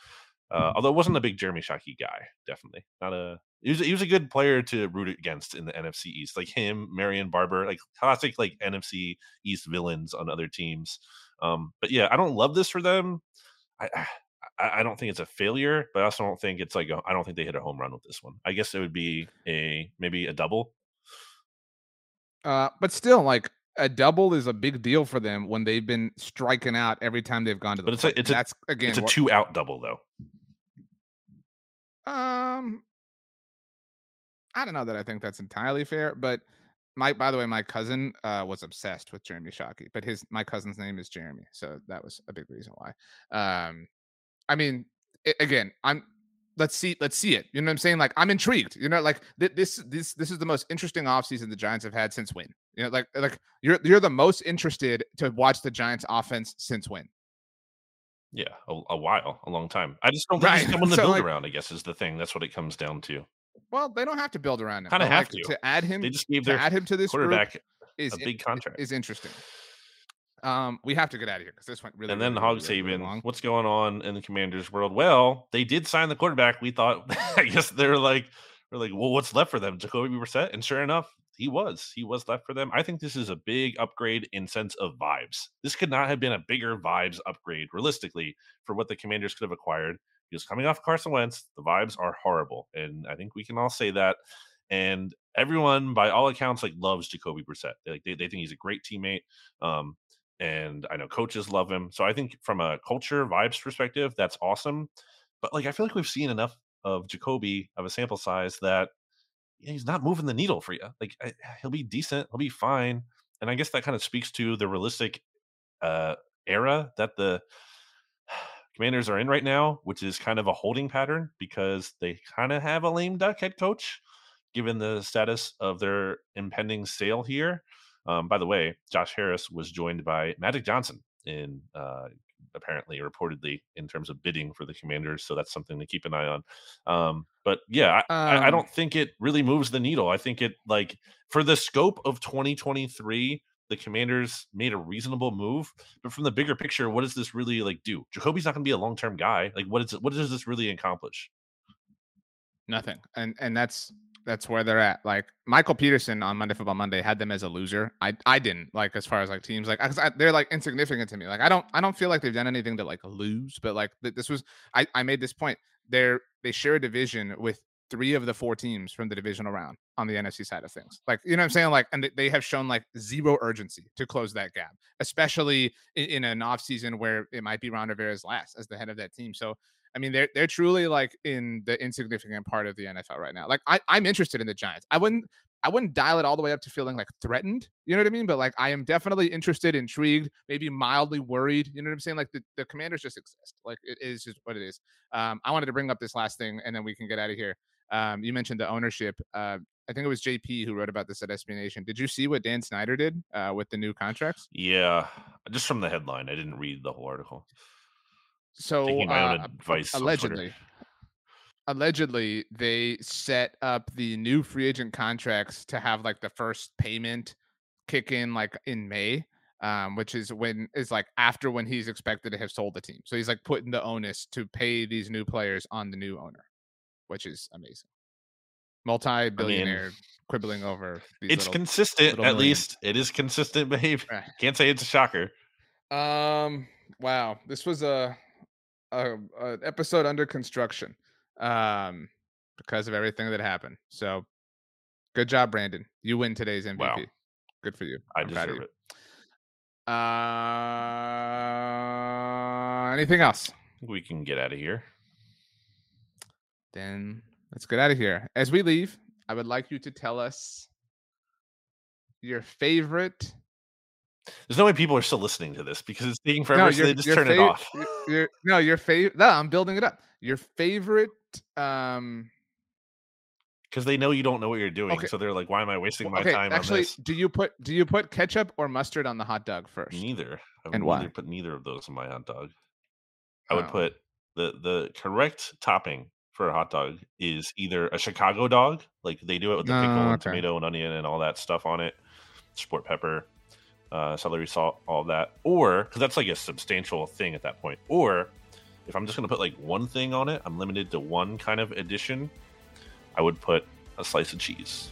Uh, although it wasn't a big Jeremy Shockey guy, definitely not a. He was, he was a good player to root against in the NFC East, like him, Marion Barber, like classic like NFC East villains on other teams. Um, but yeah, I don't love this for them. I, I, I don't think it's a failure, but I also don't think it's like I don't think they hit a home run with this one. I guess it would be a maybe a double. Uh, but still, like a double is a big deal for them when they've been striking out every time they've gone to the. But it's a, it's that's a, again it's a two out double though. Um, I don't know that I think that's entirely fair, but my by the way, my cousin uh, was obsessed with Jeremy Shockey, but his my cousin's name is Jeremy, so that was a big reason why. Um, I mean, it, again, I'm let's see let's see it. You know what I'm saying? Like I'm intrigued. You know, like th- this this this is the most interesting offseason the Giants have had since when? You know, like like you're you're the most interested to watch the Giants offense since when? Yeah, a, a, while, a long time. I just don't think right. someone to so build like, around. I guess is the thing. That's what it comes down to. Well, they don't have to build around him. Kind of have like, to. To add him, they just gave their add him to this quarterback is a big contract. Is interesting. Um, we have to get out of here because this went really. And then really, Hog really, Saban, really what's going on in the Commanders' world? Well, they did sign the quarterback. We thought, I guess they're like, we're like, well, what's left for them? Jacoby Brissett, and sure enough, he was. He was left for them. I think this is a big upgrade in sense of vibes. This could not have been a bigger vibes upgrade, realistically, for what the Commanders could have acquired. Was coming off Carson Wentz. The vibes are horrible, and I think we can all say that. And everyone, by all accounts, like loves Jacoby Brissett. They, like they, they think he's a great teammate. Um, and I know coaches love him. So I think from a culture vibes perspective, that's awesome. But like I feel like we've seen enough of Jacoby of a sample size that he's not moving the needle for you. Like I, he'll be decent, he'll be fine, and I guess that kind of speaks to the realistic uh, era that the Commanders are in right now, which is kind of a holding pattern because they kind of have a lame duck head coach, given the status of their impending sale here. Um, by the way, Josh Harris was joined by Magic Johnson in uh, apparently reportedly in terms of bidding for the commanders so that's something to keep an eye on um but yeah I, um, I don't think it really moves the needle i think it like for the scope of 2023 the commanders made a reasonable move but from the bigger picture what does this really like do jacoby's not going to be a long-term guy like what is what does this really accomplish nothing and and that's that's where they're at. Like Michael Peterson on Monday Football Monday had them as a loser. I I didn't like as far as like teams like I, they're like insignificant to me. Like I don't I don't feel like they've done anything to like lose. But like th- this was I I made this point. They're they share a division with three of the four teams from the divisional round on the NFC side of things. Like, you know what I'm saying? Like, and they have shown like zero urgency to close that gap, especially in, in an offseason where it might be Ron Rivera's last as the head of that team. So, I mean, they're they're truly like in the insignificant part of the NFL right now. Like, I, I'm interested in the Giants. I wouldn't I wouldn't dial it all the way up to feeling like threatened. You know what I mean? But like I am definitely interested, intrigued, maybe mildly worried. You know what I'm saying? Like the, the commanders just exist. Like it is just what it is. Um, I wanted to bring up this last thing and then we can get out of here. Um, you mentioned the ownership. Uh, I think it was JP who wrote about this at SB Nation. Did you see what Dan Snyder did uh, with the new contracts? Yeah, just from the headline. I didn't read the whole article. So, Taking my own uh, advice. Allegedly, allegedly they set up the new free agent contracts to have like the first payment kick in like in May, um, which is when is like after when he's expected to have sold the team. So he's like putting the onus to pay these new players on the new owner, which is amazing. Multi-billionaire I mean, quibbling over. it's little, consistent, little at least. It is consistent behavior. Can't say it's a shocker. Um. Wow. This was a, a, a episode under construction um, because of everything that happened. So good job, Brandon. You win today's MVP. Wow. Good for you. I I'm deserve it. Uh, anything else? We can get out of here. Then let's get out of here. As we leave, I would like you to tell us your favorite. There's no way people are still listening to this because it's taking forever. No, so they just turn fav- it off. Your, no, your favorite. No, I'm building it up. Your favorite um because they know you don't know what you're doing, okay. so they're like, "Why am I wasting my okay, time?" Actually, do you put do you put ketchup or mustard on the hot dog first? Neither. I and why? Put neither of those on my hot dog. I would oh. put the the correct topping for a hot dog is either a Chicago dog, like they do it with the pickle oh, okay. and tomato and onion and all that stuff on it, sport pepper, uh, celery salt, all that, or because that's like a substantial thing at that point, or if I'm just going to put like one thing on it, I'm limited to one kind of addition. I would put a slice of cheese.